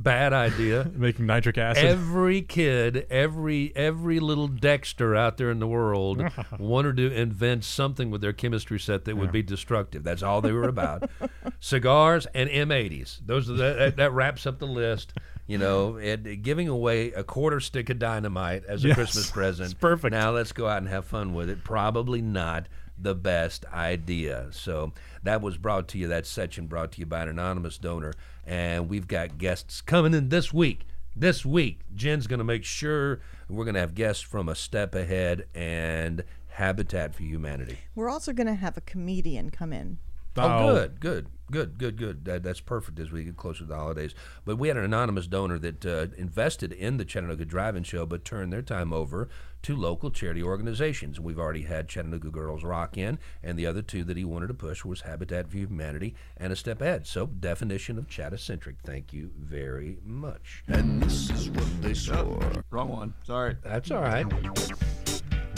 Bad idea. making nitric acid. every kid, every every little Dexter out there in the world wanted to invent something with their chemistry set that would be destructive. That's all they were about. Cigars and M80s. Those are the, that, that wraps up the list. You know, and giving away a quarter stick of dynamite as a Yes, Christmas present. perfect. Now let's go out and have fun with it. Probably not the best idea. So that was brought to you, that section brought to you by an anonymous donor. And we've got guests coming in this week. This week, Jen's going to make sure we're going to have guests from A Step Ahead and Habitat for Humanity. We're also going to have a comedian come in. Oh, good, good, good, good, good. That, that's perfect as we get closer to the holidays. But we had an anonymous donor that uh, invested in the Chattanooga Drive-In Show, but turned their time over to local charity organizations. We've already had Chattanooga Girls Rock in, and the other two that he wanted to push was Habitat for Humanity and A Step Ahead. So, definition of Chattacentric. Thank you very much. And this is what they saw. Oh, wrong one. Sorry. That's all right.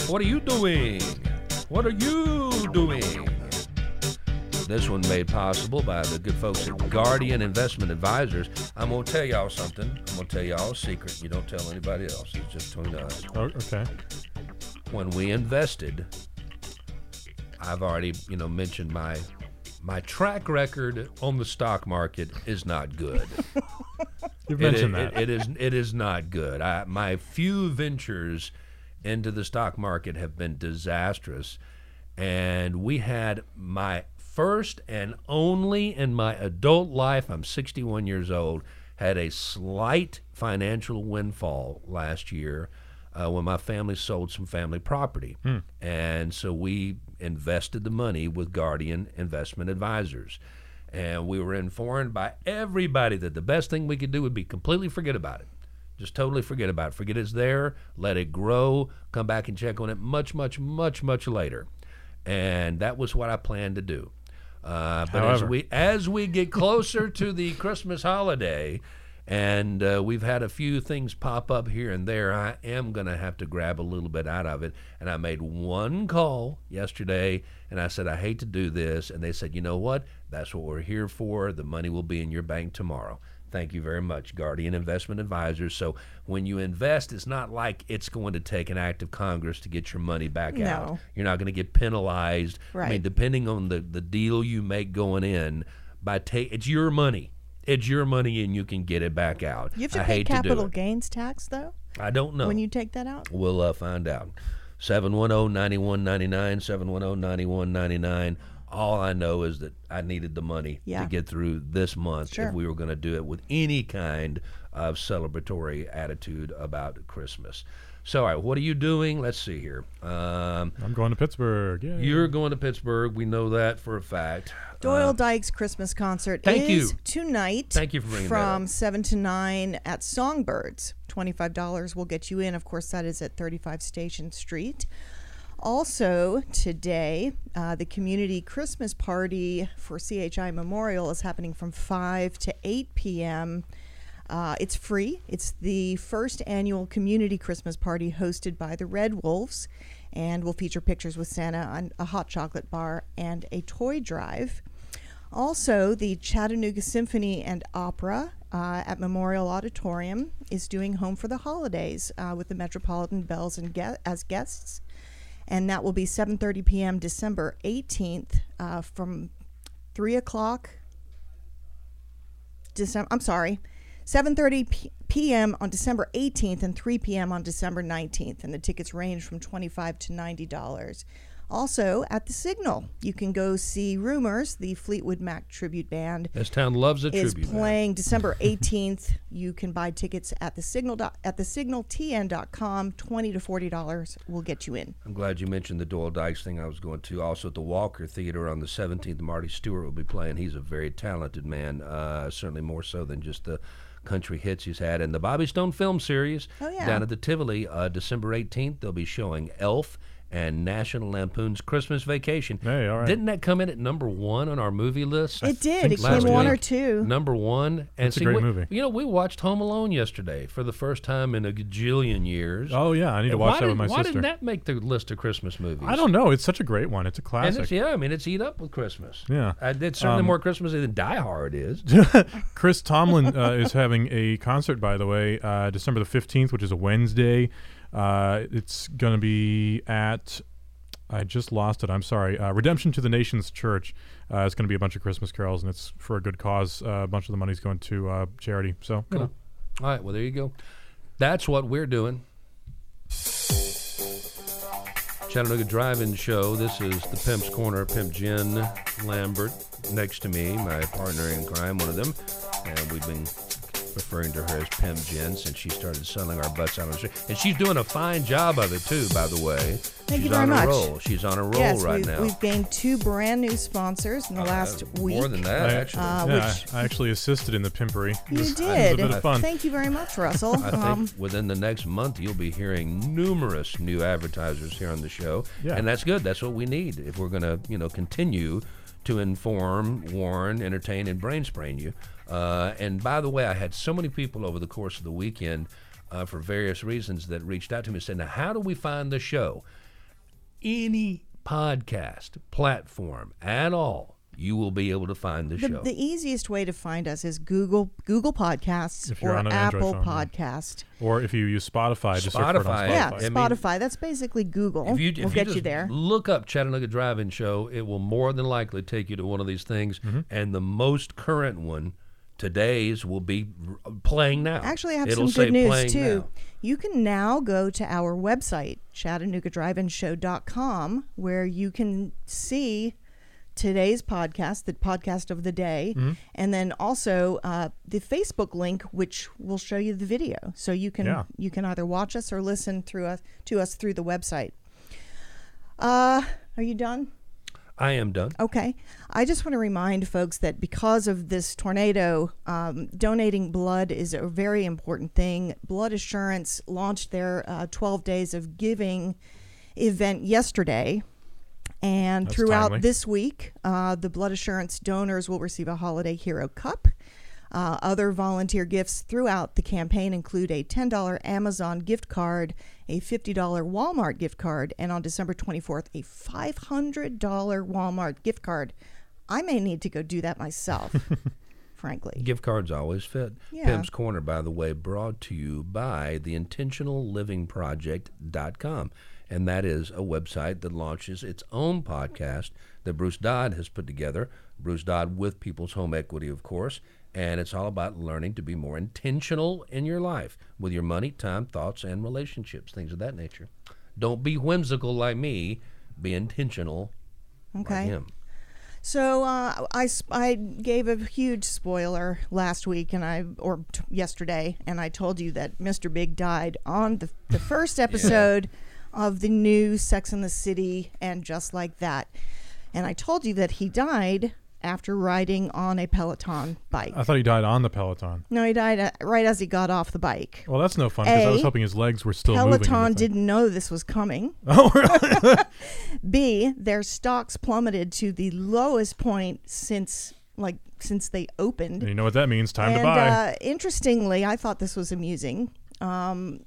What are you doing? What are you doing? This one made possible by the good folks at Guardian Investment Advisors. I'm going to tell y'all something. I'm going to tell y'all a secret. You don't tell anybody else. It's just between us. Oh, okay. When we invested, I've already, you know, mentioned my my track record on the stock market is not good. You've It mentioned that. it is it is not good. I, my few ventures into the stock market have been disastrous, and we had my first and only in my adult life. I'm 61 years old. Had a slight financial windfall last year uh, when my family sold some family property, and so we invested the money with Guardian Investment Advisors and we were informed by everybody that the best thing we could do would be completely forget about it. Just totally forget about it. Forget it's there, let it grow, come back and check on it much, much, much, much later. And that was what I planned to do. Uh, but as we as we get closer to the Christmas holiday, and uh, we've had a few things pop up here and there, I am going to have to grab a little bit out of it. And I made one call yesterday, and I said I hate to do this, and they said, you know what? That's what we're here for. The money will be in your bank tomorrow. Thank you very much, Guardian Investment Advisors. So when you invest, it's not like it's going to take an act of Congress to get your money back out. No. You're not going to get penalized. Right. I mean, depending on the, the deal you make going in, by take it's your money. It's your money, and you can get it back out. You have to I pay capital to gains tax though. I don't know. when you take that out. We'll uh, find out. 710-9199, 710-9199. All I know is that I needed the money Yeah. to get through this month Sure. if we were going to do it with any kind of celebratory attitude about Christmas. So, all right, what are you doing? Let's see here. Um, I'm going to Pittsburgh. Yeah. you're going to Pittsburgh. We know that for a fact. Doyle Dykes Christmas concert thank is you. tonight. Thank you for bringing that from up. seven to nine at Songbirds. Twenty-five dollars will get you in. Of course, that is at thirty-five Station Street. Also today, uh, the community Christmas party for CHI Memorial is happening from five to eight p.m. Uh, it's free. It's the first annual community Christmas party hosted by the Red Wolves, and will feature pictures with Santa, on a hot chocolate bar, and a toy drive. Also, the Chattanooga Symphony and Opera uh, at Memorial Auditorium is doing Home for the Holidays uh, with the Metropolitan Bells and ge- as guests, and that will be 7:30 p.m. December 18th uh, from 3 o'clock. December. I'm sorry, 7:30 p- p.m. on December 18th and 3 p.m. on December 19th, and the tickets range from 25 to 90 dollars. Also, at the Signal, you can go see Rumors, the Fleetwood Mac tribute band, This town loves a is tribute. band. playing December 18th. you can buy tickets at the Signal dot, at the signaltn.com. 20 to 40 dollars will get you in. I'm glad you mentioned the Doyle Dykes thing I was going to. Also at the Walker Theater on the 17th, Marty Stuart will be playing. He's a very talented man, uh, certainly more so than just the country hits he's had. And the Bobby Stone film series Oh, yeah. down at the Tivoli, uh, December 18th, they'll be showing Elf and National Lampoon's Christmas Vacation. Hey, all right. Didn't that come in at number one on our movie list? It did. It last came one or two. Number one. And It's a great we- movie. You know, we watched Home Alone yesterday for the first time in a gajillion years. Oh yeah, I need to watch why that did, with my why sister. didn't that make the list of Christmas movies? I don't know. It's such a great one. It's a And classic. it's, yeah, I mean, it's eat up with Christmas. Yeah. Uh, it's certainly Um, more Christmassy than Die Hard is. Chris Tomlin uh, is having a concert, by the way, uh, December the 15th, which is a Wednesday. Uh, it's going to be at, I just lost it. I'm sorry. Uh, Redemption to the Nations Church. Uh, it's going to be a bunch of Christmas carols, and it's for a good cause. Uh, a bunch of the money's going to uh, charity. So, you know. All right, well, there you go. That's what we're doing. Chattanooga Drive-In Show. This is the Pimp's Corner. Pimp Jen Lambert next to me, my partner in crime, one of them, and we've been referring to her as Pimp Jen since she started selling our butts out on the street. And she's doing a fine job of it too, by the way. Thank she's you very on much. a roll. She's on a roll yes, right we've, now. we've gained two brand new sponsors in the last Uh, week. More than that, I- actually. Uh, yeah, which- I, I actually assisted in the pimpery. You was- did. It was a bit of fun. Thank you very much, Russell. I think Um, within the next month you'll be hearing numerous new advertisers here on the show, Yeah. and that's good. That's what we need if we're going to, you know, continue to inform, warn, entertain, and brain sprain you. Uh, and by the way, I had so many people over the course of the weekend, uh, for various reasons, that reached out to me and said, "Now, how do we find the show?" Any podcast platform at all, you will be able to find the, the, show. the easiest way to find us is Google Google Podcasts If you're or on an Apple phone. Podcast. or if you use Spotify, just search for it on Spotify. Spotify. Yeah, I mean- Spotify. That's basically Google. If you, we'll if get you, you, there. Look up Chattanooga Drive-In Show. It will more than likely take you to one of these things, Mm-hmm. and the most current one, today's, will be playing now. Actually, I have It'll some good news too. now. You can now go to our website, ChattanoogaDriveInShow.com, where you can see today's podcast, the podcast of the day, Mm-hmm. and then also uh, the Facebook link, which will show you the video. So you can Yeah. you can either watch us or listen through us to us through the website. Uh, are you done? I am done. Okay. I just want to remind folks that because of this tornado, um, donating blood is a very important thing. Blood Assurance launched their uh, 12 Days of Giving event yesterday. And That's throughout timely. this week, uh, the Blood Assurance donors will receive a Holiday Hero Cup. Uh, other volunteer gifts throughout the campaign include a $10 Amazon gift card, a $50 Walmart gift card, and on December 24th, a $500 Walmart gift card. I may need to go do that myself, frankly. Gift cards always fit. Yeah. Pimp's Corner, by the way, brought to you by the intentionallivingproject.com. And that is a website that launches its own podcast that Bruce Dodd has put together. Bruce Dodd with People's Home Equity, of course. And it's all about learning to be more intentional in your life with your money, time, thoughts, and relationships, things of that nature. Don't be whimsical like me. Be intentional like Okay. him. So uh, I, I gave a huge spoiler last week and I or t- yesterday and I told you that Mr. Big died on the, the first episode of the new Sex and the City and just like that. And I told you that he died after riding on a Peloton bike. I thought he died on the Peloton. no, he died uh, right as he got off the bike. Well, that's no fun because I was hoping his legs were still moving. Peloton didn't know this was coming. Oh, really? B, their stocks plummeted to the lowest point since like since they opened. you know what that means? Time and to buy. Uh, interestingly, I thought this was amusing. Um,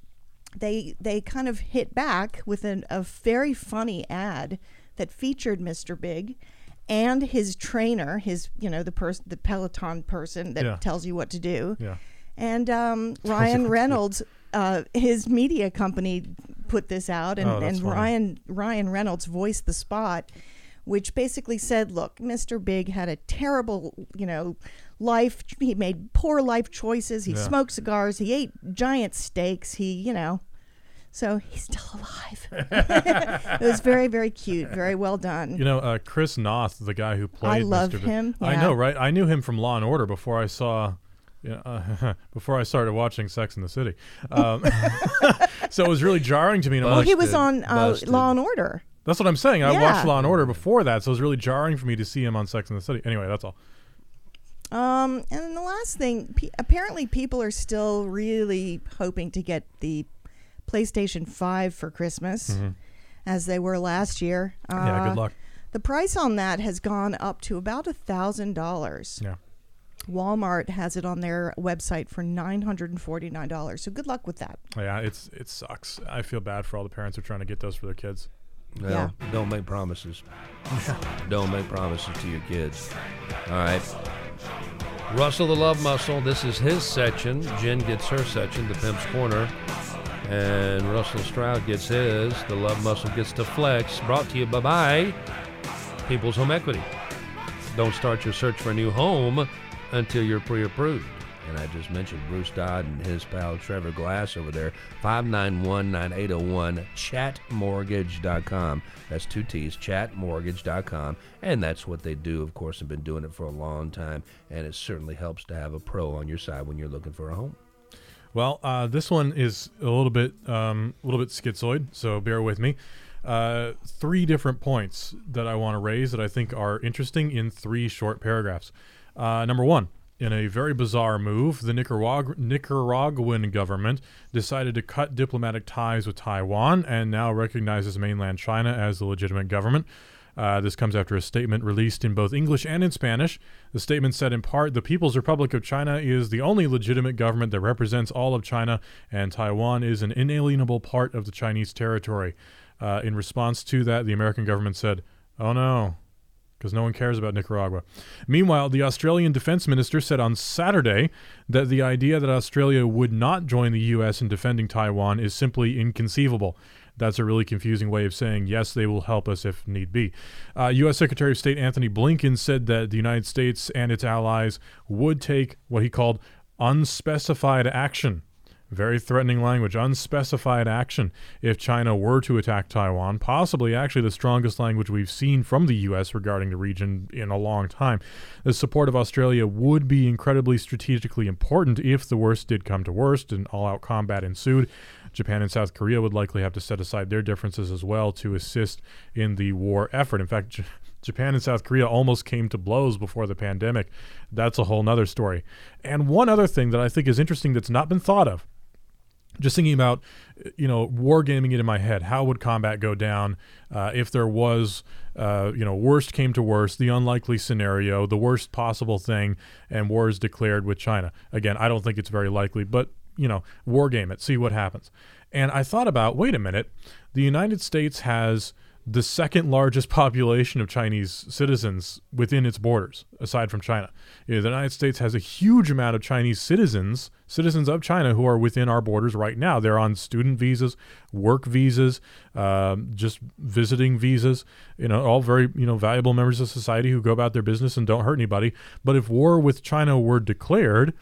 they they kind of hit back with an, a very funny ad that featured Mr. Big and his trainer, his you know the person, the Peloton person that Yeah. tells you what to do. yeah. And um, Ryan. Reynolds, uh, his media company put this out, and, Oh, and funny. Ryan Ryan Reynolds voiced the spot, which basically said, "Look, Mr. Big had a terrible, you know, life. He made poor life choices. He Yeah. smoked cigars. He ate giant steaks. He, you know." So he's still alive. it was very, very cute. Very well done. You know, uh, Chris Noth, the guy who played. I love Mr. Big- him, I know, right? I knew him from Law and Order before I saw. Yeah, uh, before I started watching Sex in the City, um, so it was really jarring to me. And well, he was on uh. Law and Order. that's what I'm saying. I Yeah. watched Law and Order before that, so it was really jarring for me to see him on Sex in the City. Anyway, that's all. Um, and then the last thing, pe- apparently people are still really hoping to get the PlayStation 5 for Christmas, as they were last year. Uh, Mm-hmm. yeah, good luck. The price on that has gone up to about a thousand dollars. Yeah. Walmart has it on their website for nine hundred and forty nine dollars. So good luck with that. Yeah, it's it sucks. I feel bad for all the parents who are trying to get those for their kids. Well, Yeah. don't make promises. don't make promises to your kids. All right. Russell the Love Muscle, this is his section. Jen gets her section, the Pimp's Corner. And Russell Stroud gets his. The Love Muscle gets to flex. Brought to you by bye People's Home Equity. Don't start your search for a new home until you're pre approved. And I just mentioned Bruce Dodd and his pal Trevor Glass over there. 591 9801 chatmortgage.com. That's two T's, chatmortgage.com. And that's what they do, of course, have been doing it for a long time. And it certainly helps to have a pro on your side when you're looking for a home. Well, uh, this one is a little bit, um, a little bit schizoid, so bear with me. Uh, three different points that I want to raise that I think are interesting in three short paragraphs. Uh, number one, in a very bizarre move, the Nicarag- Nicaraguan government decided to cut diplomatic ties with Taiwan and now recognizes mainland China as the legitimate government. Uh, this comes after a statement released in both English and in Spanish. The statement said, in part, the People's Republic of China is the only legitimate government that represents all of China, and Taiwan is an inalienable part of the Chinese territory. Uh, in response to that, the American government said, oh no, because no one cares about Nicaragua. Meanwhile, the Australian defense minister said on Saturday that the idea that Australia would not join the U.S. in defending Taiwan is simply inconceivable. That's a really confusing way of saying yes, they will help us if need be. Uh, U.S. Secretary of State Antony Blinken said that the United States and its allies would take what he called unspecified action very threatening language, unspecified action if China were to attack Taiwan, possibly actually the strongest language we've seen from the U.S. regarding the region in a long time. The support of Australia would be incredibly strategically important if the worst did come to worst and all out combat ensued. Japan and South Korea would likely have to set aside their differences as well to assist in the war effort. In fact, J- Japan and South Korea almost came to blows before the pandemic. That's a whole nother story. And one other thing that I think is interesting that's not been thought of just thinking about you know wargaming it in my head how would combat go down uh, if there was uh, you know worst came to worst the unlikely scenario the worst possible thing and war is declared with china again i don't think it's very likely but you know wargame it see what happens and i thought about wait a minute the united states has the second largest population of Chinese citizens within its borders, aside from China. The United States has a huge amount of Chinese citizens, citizens of China, who are within our borders right now. They're on student visas, work visas, um, just visiting visas. You know, all very you know valuable members of society who go about their business and don't hurt anybody. But if war with China were declared,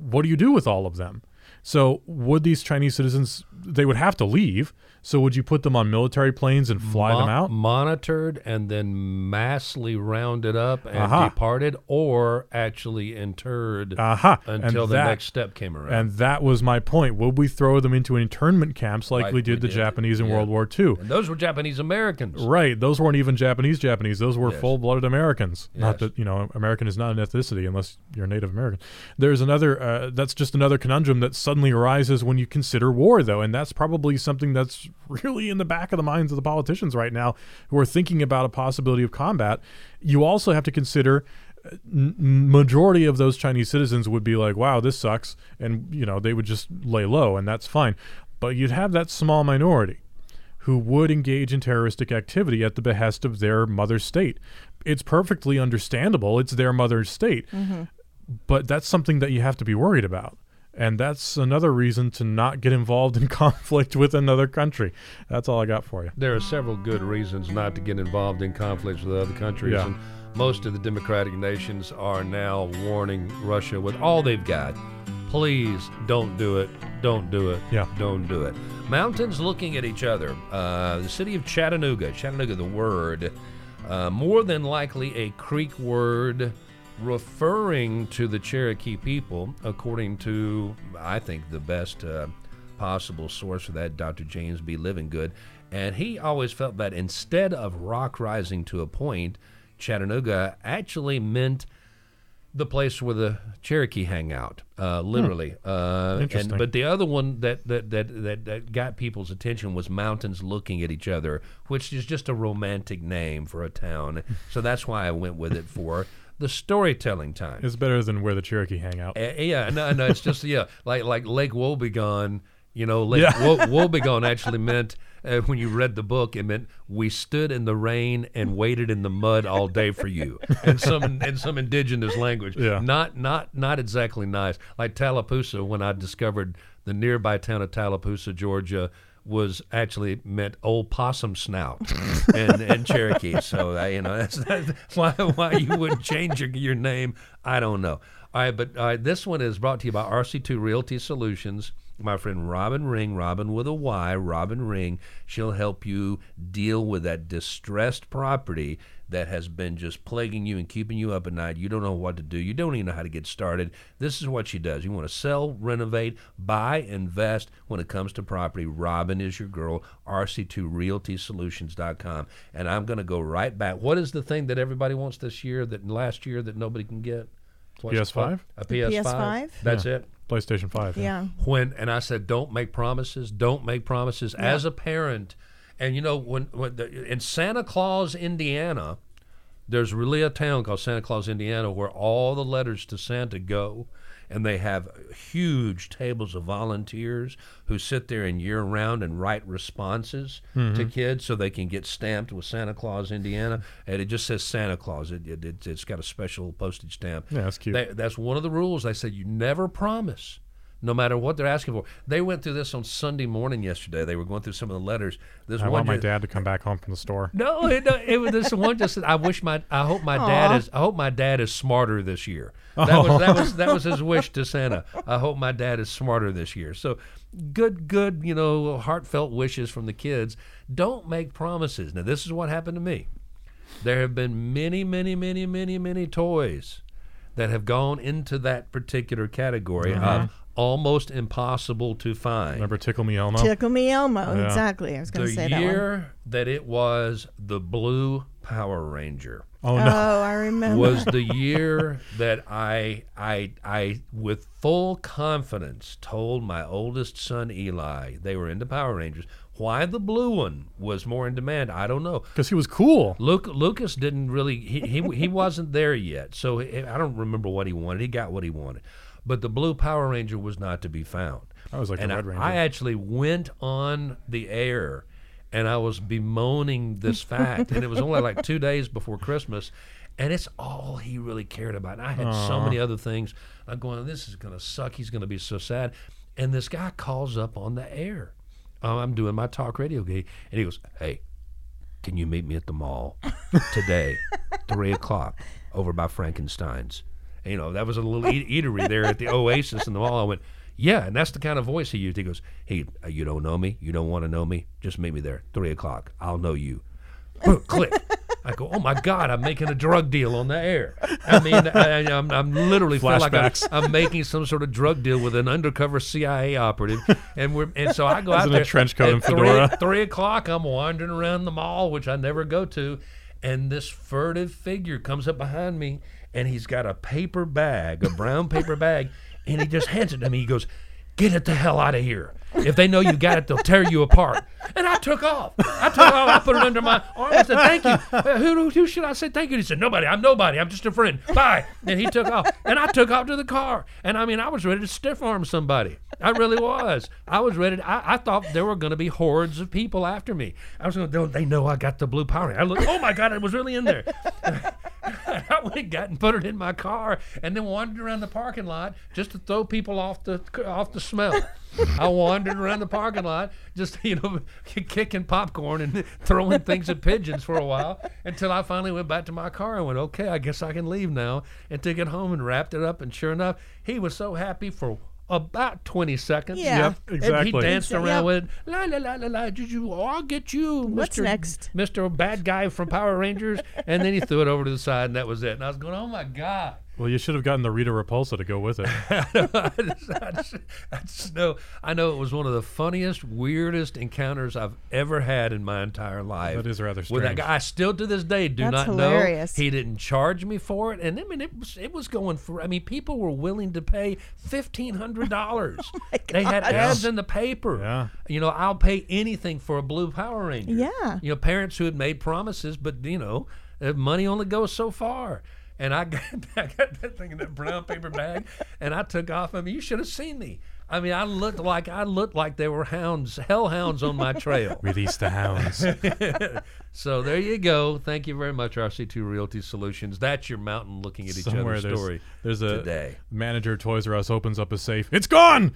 what do you do with all of them? So would these Chinese citizens? They would have to leave. So would you put them on military planes and fly them out? monitored, and then massively rounded up and Aha. departed, or actually interred. And until the that- next step came around. And that was my point. Would we throw them into internment camps like, Like we we did the did. Japanese in Yeah. World War II? And those were Japanese Americans. Right. Those weren't even Japanese Japanese. Those were Yes. full-blooded Americans. Not that, you know, American is not an ethnicity unless you're Native American. There's another uh, that's just another conundrum that suddenly arises when you consider war though, and that's probably something that's really in the back of the minds of the politicians right now who are thinking about a possibility of combat. You also have to consider uh, majority of those Chinese citizens would be like, "Wow, this sucks," and you know they would just lay low, and that's fine. But you'd have that small minority who would engage in terroristic activity at the behest of their mother state. It's perfectly understandable. It's their mother state. But that's something that you have to be worried about. And that's another reason to not get involved in conflict with another country. That's all I got for you. There are several good reasons not to get involved in conflicts with other countries. Yeah. And most of the democratic nations are now warning Russia with all they've got. Please don't do it. Don't do it. Yeah. Don't do it. Mountains looking at each other. Uh, the city of Chattanooga. Chattanooga, the word, uh, more than likely a Creek word referring to the Cherokee people, according to, I think, the best uh, possible source for that, Dr. James B. Livingood. And he always felt that instead of rock rising to a point, Chattanooga actually meant the place where the Cherokee hang out, uh, literally. Uh, Interesting. and, but the other one that that, that, that that got people's attention was mountains looking at each other, which is just a romantic name for a town. so that's why I went with it for the storytelling time. It's better than where the Cherokee hang out. Uh, yeah, no, no, it's just yeah, like like Lake Wobegon. You know, Lake Yeah. Wo- Wobegon actually meant uh, when you read the book, it meant we stood in the rain and waited in the mud all day for you, in some in some indigenous language. Yeah. Not not not exactly nice. Like Tallapoosa, when I discovered the nearby town of Tallapoosa, Georgia. Was actually meant old possum snout and, and Cherokee. So uh, you know that's, that's why why you wouldn't change your, your name. I don't know. All right, but this one is brought to you by RC2 Realty Solutions. My friend Robyn Ring, Robyn with a Y, Robyn Ring. She'll help you deal with that distressed property that has been just plaguing you and keeping you up at night. You don't know what to do. You don't even know how to get started. This is what she does. You want to sell, renovate, buy, invest when it comes to property. Robyn is your girl. RC2RealtySolutions.com. And I'm going to go right back. What is the thing that everybody wants this year that last year that nobody can get? What's PS5? called? A PS5. PS5? That's Yeah. it PlayStation 5. Yeah. when and I said, don't make promises. Don't make promises as a parent. And you know when, when the, in Santa Claus, Indiana, there's really a town called Santa Claus, Indiana, where all the letters to Santa go, and they have huge tables of volunteers who sit there and year round and write responses to mm-hmm. kids so they can get stamped with Santa Claus, Indiana, and it just says Santa Claus. It, it, it, it's got a special postage stamp. Yeah, that's cute. They, that's one of the rules. They said you never promise, no matter what they're asking for. They went through this on Sunday morning yesterday. They were going through some of the letters. This I one want my just- dad to come back home from the store. no, it, no, it was this one just said, I wish my I hope my dad is I hope my dad is smarter this year. Oh. That was that was that was his wish to Santa. I hope my dad is smarter this year. So good good, you know, heartfelt wishes from the kids. Don't make promises. Now this is what happened to me. There have been many, many, many, many, many toys that have gone into that particular category of mm-hmm. Almost impossible to find. Remember Tickle Me Elmo? Tickle me Elmo. Yeah. Exactly. I was going to say that one. year that it was the Blue Power Ranger oh, no. Oh, I remember. was the year that I I I with full confidence told my oldest son Eli they were into Power Rangers. Why the blue one was more in demand, I don't know. Because he was cool. Luke, Lucas didn't really he, he he wasn't there yet, so I don't remember what he wanted. He got what he wanted, but the blue Power Ranger was not to be found. I was like the and I, Red Ranger. I actually went on the air and I was bemoaning this fact, and it was only like two days before Christmas, and it's all he really cared about. And I had so many other things. I'm going, this is going to suck. He's going to be so sad. And this guy calls up on the air. Um, I'm doing my talk radio gig, and he goes, "Hey, can you meet me at the mall today, three o'clock, over by Frankenstein's?" And, you know, that was a little eat- eatery there at the Oasis in the mall. I went, Yeah, and that's the kind of voice he used. He goes, "Hey, uh, you don't know me. You don't want to know me. Just meet me there, three o'clock. I'll know you." Boom, click. I go, oh my God, I'm making a drug deal on the air. I mean, I, I'm, I'm literally feel like I'm, I'm making some sort of drug deal with an undercover CIA operative, and we're and so I go out in a there trench coat at and three- fedora. Three o'clock, I'm wandering around the mall, which I never go to, and this furtive figure comes up behind me, and he's got a paper bag, a brown paper bag, and he just hands it to me. He goes, "Get it the hell out of here." If they know you got it, they'll tear you apart. And I took off. I took off. I put it under my arm. I said, "Thank you." Who, who, should I say thank you? He said, "Nobody. I'm nobody. I'm just a friend. Bye." And he took off. And I took off to the car. And I mean, I was ready to stiff arm somebody. I really was. I was ready. To, I, I thought there were going to be hordes of people after me. I was going to. They know I got the blue power. I looked. Oh my God! It was really in there. I went and got and put it in my car, and then wandered around the parking lot just to throw people off the off the smell. I wandered around the parking lot, just you know, kicking popcorn and throwing things at pigeons for a while, until I finally went back to my car and went, okay, I guess I can leave now, and took it home and wrapped it up. And sure enough, he was so happy for about 20 seconds. Yeah. Yep, And exactly. he danced Yep. around with la la la la la. Did you? Oh, I'll get you, What's Mr. next? Mr. Bad Guy from Power Rangers. and then he threw it over to the side, and that was it. And I was going, oh my god. Well, you should have gotten the Rita Repulsa to go with it. I, just, I, just, I just know I know it was one of the funniest, weirdest encounters I've ever had in my entire life. That is rather With that strange. guy, I still to this day do That's not hilarious. know. He didn't charge me for it, and I mean it was it was going for. I mean, people were willing to pay fifteen hundred dollars. they had ads in the paper. Yeah. You know, I'll pay anything for a blue Power Ranger. Yeah. You know, parents who had made promises, but you know, uh, money only goes so far. And I got, I got that thing in that brown paper bag, and I took off. I mean, you should have seen me. I mean, I looked like I looked like there were hounds, hellhounds on my trail. Release the hounds. so there you go. Thank you very much, RC2 Realty Solutions. That's your mountain looking at each Somewhere other's there's, story there's a today. manager Toys R Us opens up a safe. It's gone.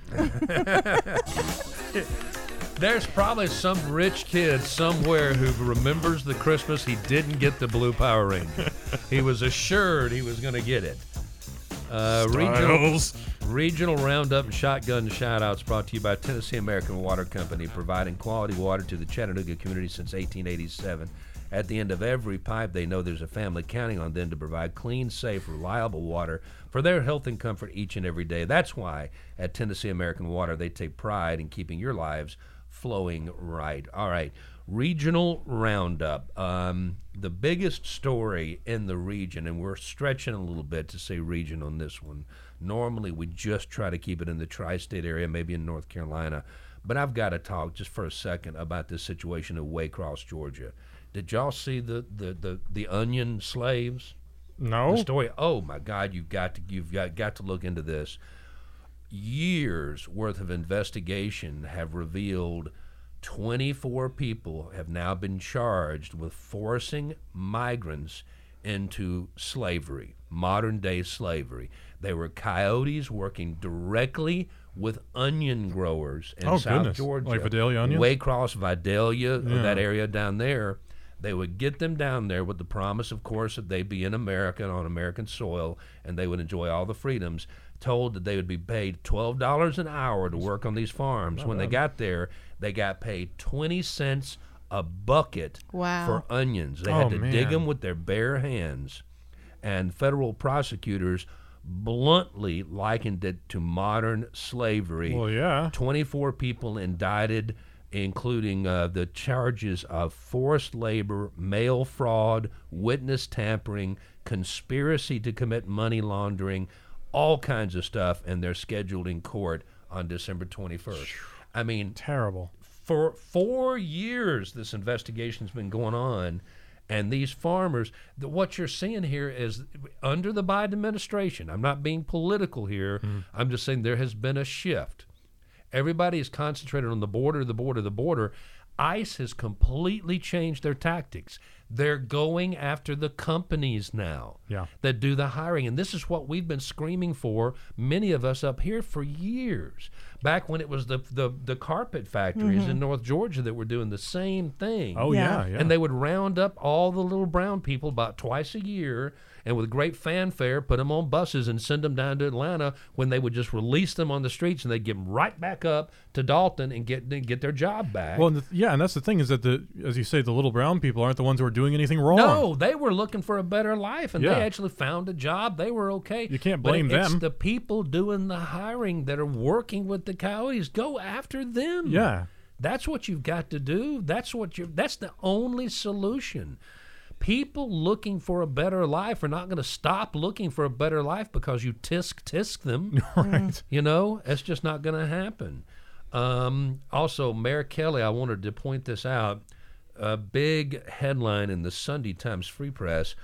There's probably some rich kid somewhere who remembers the Christmas he didn't get the Blue Power Ranger. he was assured he was going to get it. Uh, regional, regional Roundup and Shotgun Shoutouts brought to you by Tennessee American Water Company, providing quality water to the Chattanooga community since 1887. At the end of every pipe, they know there's a family counting on them to provide clean, safe, reliable water for their health and comfort each and every day. That's why at Tennessee American Water, they take pride in keeping your lives flowing right. All right. Regional Roundup. Um, the biggest story in the region, and we're stretching a little bit to say region on this one. Normally, we just try to keep it in the tri state area, maybe in North Carolina. But I've got to talk just for a second about this situation in Waycross, Georgia. Did y'all see the, the, the, the onion slaves? No. the story. Oh my God, you've got to you've got, got to look into this. Years worth of investigation have revealed 24 people have now been charged with forcing migrants into slavery, modern day slavery. They were coyotes working directly with onion growers in Oh, South goodness. Georgia. Like Vidalia onions? Waycross, Vidalia, uh, Yeah. that area down there. They would get them down there with the promise, of course, that they'd be in America on American soil and they would enjoy all the freedoms. Told that they would be paid $12 an hour to work on these farms. when they got there, they got paid 20 cents a bucket Wow. for onions. They Oh, had to dig them with their bare hands. And federal prosecutors bluntly likened it to modern slavery. Well, yeah. 24 people indicted, including uh, the charges of forced labor, mail fraud, witness tampering, conspiracy to commit money laundering, all kinds of stuff, and they're scheduled in court on December 21st. I mean, Terrible. for four years this investigation's been going on and these farmers the, what you're seeing here is under the biden administration i'm not being political here hmm. i'm just saying there has been a shift. Everybody is concentrated on the border the border the border. ICE has completely changed their tactics they're going after the companies now Yeah. that do the hiring. And this is what we've been screaming for, many of us up here for years. Back when it was the the, the carpet factories in mm-hmm. North Georgia that were doing the same thing. Oh Yeah. yeah, yeah. And they would round up all the little brown people about twice a year and with great fanfare put them on buses and send them down to Atlanta when they would just release them on the streets and they'd get them right back up to Dalton and get and get their job back. Well, and the, yeah, and that's the thing is that the as you say, the little brown people aren't the ones who are doing anything wrong. No, they were looking for a better life, and Yeah. they actually found a job. They were okay. You can't blame it's them. the people doing the hiring that are working with the coyotes. Go after them. Yeah. that's what you've got to do. That's what you. That's the only solution. People looking for a better life are not going to stop looking for a better life because you tisk tisk them. right. You know, it's just not going to happen. Um, also, Mayor Kelly, I wanted to point this out. A big headline in the Sunday Times Free Press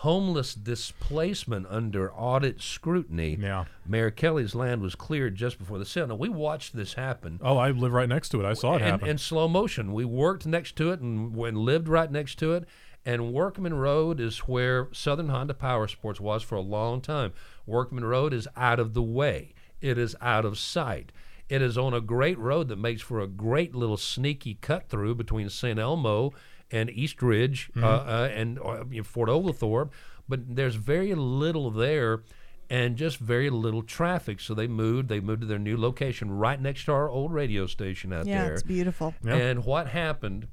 homeless displacement under audit scrutiny. Yeah. Mayor Kelly's land was cleared just before the sale. Now, we watched this happen Oh, I live right next to it. I saw it in, happen. in slow motion. We worked next to it and, and lived right next to it. And Workman Road is where Southern Honda Power Sports was for a long time. Workman Road is out of the way. It is out of sight. It is on a great road that makes for a great little sneaky cut through between St. Elmo and East Ridge uh, uh, and uh, Fort Oglethorpe. But there's very little there and just very little traffic. So they moved. They moved to their new location right next to our old radio station out Yeah, there. it's beautiful. Yeah. And what happened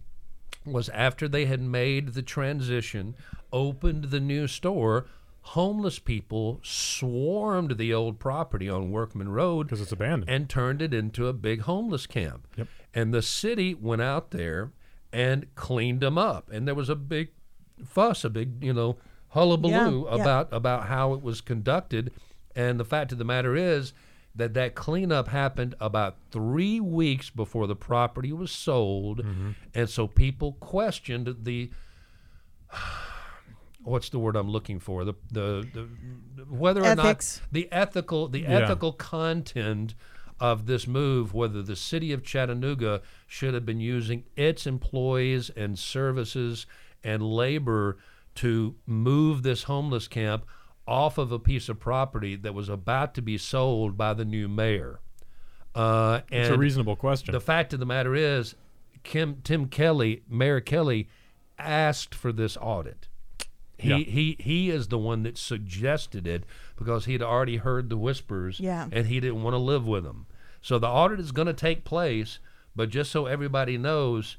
was after they had made the transition, opened the new store, homeless people swarmed the old property on Workman Road because it's abandoned. and turned it into a big homeless camp. Yep. And the city went out there and cleaned them up. And there was a big fuss, a big, you know, hullabaloo Yeah, yeah. about about how it was conducted. And the fact of the matter is that that cleanup happened about three weeks before the property was sold, Mm-hmm. and so people questioned the what's the word I'm looking for the the, the whether Ethics. or not the ethical the Yeah. ethical content of this move whether the city of Chattanooga should have been using its employees and services and labor to move this homeless camp off of a piece of property that was about to be sold by the new mayor. Uh, and it's a reasonable question. the fact of the matter is, Kim, Tim Kelly, Mayor Kelly, asked for this audit. He, Yeah. he he is the one that suggested it because he'd already heard the whispers Yeah. and he didn't want to live with them. So the audit is going to take place, but just so everybody knows,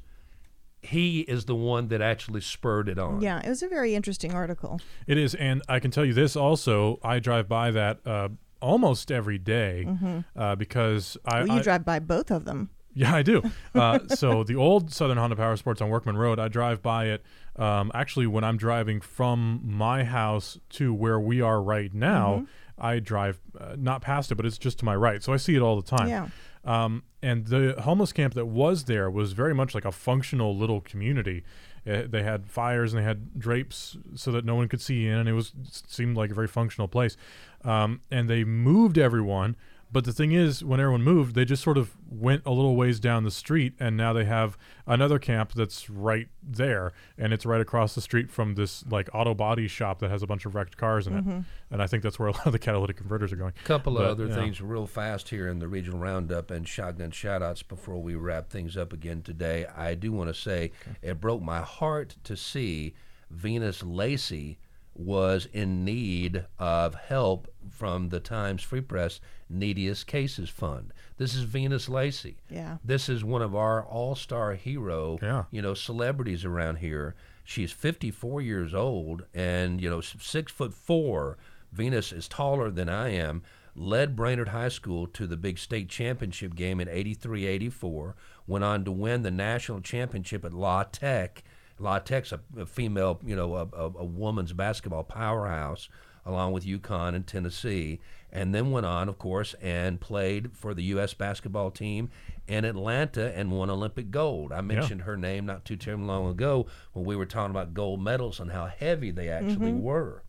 he is the one that actually spurred it on. Yeah, it was a very interesting article. It is, and I can tell you this also. I drive by that uh, almost every day, uh, because I, Mm-hmm. Well, you I- drive by both of them. yeah I do. Uh, so the old Southern Honda Power Sports on Workman Road, I drive by it. Um, actually, when I'm driving from my house to where we are right now, Mm-hmm. I drive uh, not past it, but it's just to my right, so I see it all the time. Yeah. Um, and the homeless camp that was there was very much like a functional little community. Uh, they had fires and they had drapes so that no one could see in, and it was seemed like a very functional place. Um, and they moved everyone, but the thing is, when everyone moved, they just sort of went a little ways down the street, and now they have another camp that's right there, and it's right across the street from this like auto body shop that has a bunch of wrecked cars in it. Mm-hmm. And I think that's where a lot of the catalytic converters are going. couple of other yeah. things real fast here in the regional roundup and shotgun shoutouts before we wrap things up again today. I do want to say it broke my heart to see Venus Lacey was in need of help from the Times Free Press Neediest Cases Fund. This is Venus Lacey. Yeah. This is one of our all-star hero, Yeah. you know, celebrities around here. She's 54 years old and, you know, six foot four. Venus is taller than I am. Led Brainerd High School to the big state championship game in 83 84. Went on to win the national championship at La Tech. La Tech's a, a female, you know, a, a, a woman's basketball powerhouse, along with UConn and Tennessee. And then went on, of course, and played for the U.S. basketball team in Atlanta and won Olympic gold. I mentioned her name not too terribly long ago when we were talking about gold medals and how heavy they actually mm-hmm. were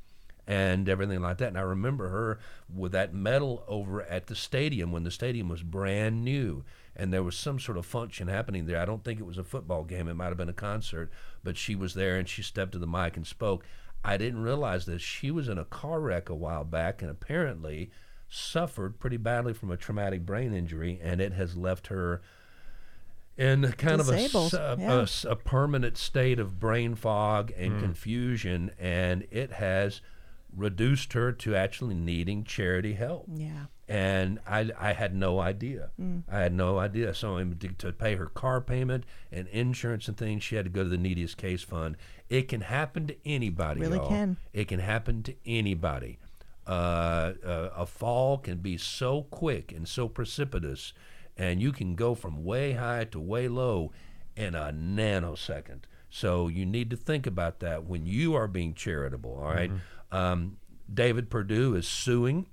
and everything like that. And I remember her with that medal over at the stadium when the stadium was brand new and there was some sort of function happening there. I don't think it was a football game, it might have been a concert, but she was there and she stepped to the mic and spoke. I didn't realize this. She was in a car wreck a while back and apparently suffered pretty badly from a traumatic brain injury, and it has left her in kind of a, Disabled, s- a- yeah. a s- a permanent state of brain fog and hmm. confusion, and it has reduced her to actually needing charity help. Yeah. And I, I had no idea. I had no idea. So to, to pay her car payment and insurance and things, she had to go to the neediest case fund. It can happen to anybody. Really y'all. can. It can happen to anybody. Uh, uh, a fall can be so quick and so precipitous, and you can go from way high to way low in a nanosecond. So you need to think about that when you are being charitable. All right? Um, David Perdue is suing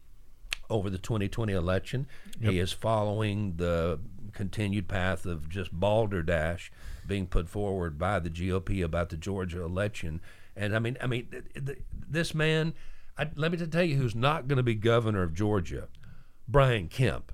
over the 2020 election. He is following the continued path of just balderdash being put forward by the GOP about the Georgia election. And I mean, I mean, th- th- this man. I, let me tell you who's not going to be governor of Georgia, Brian Kemp.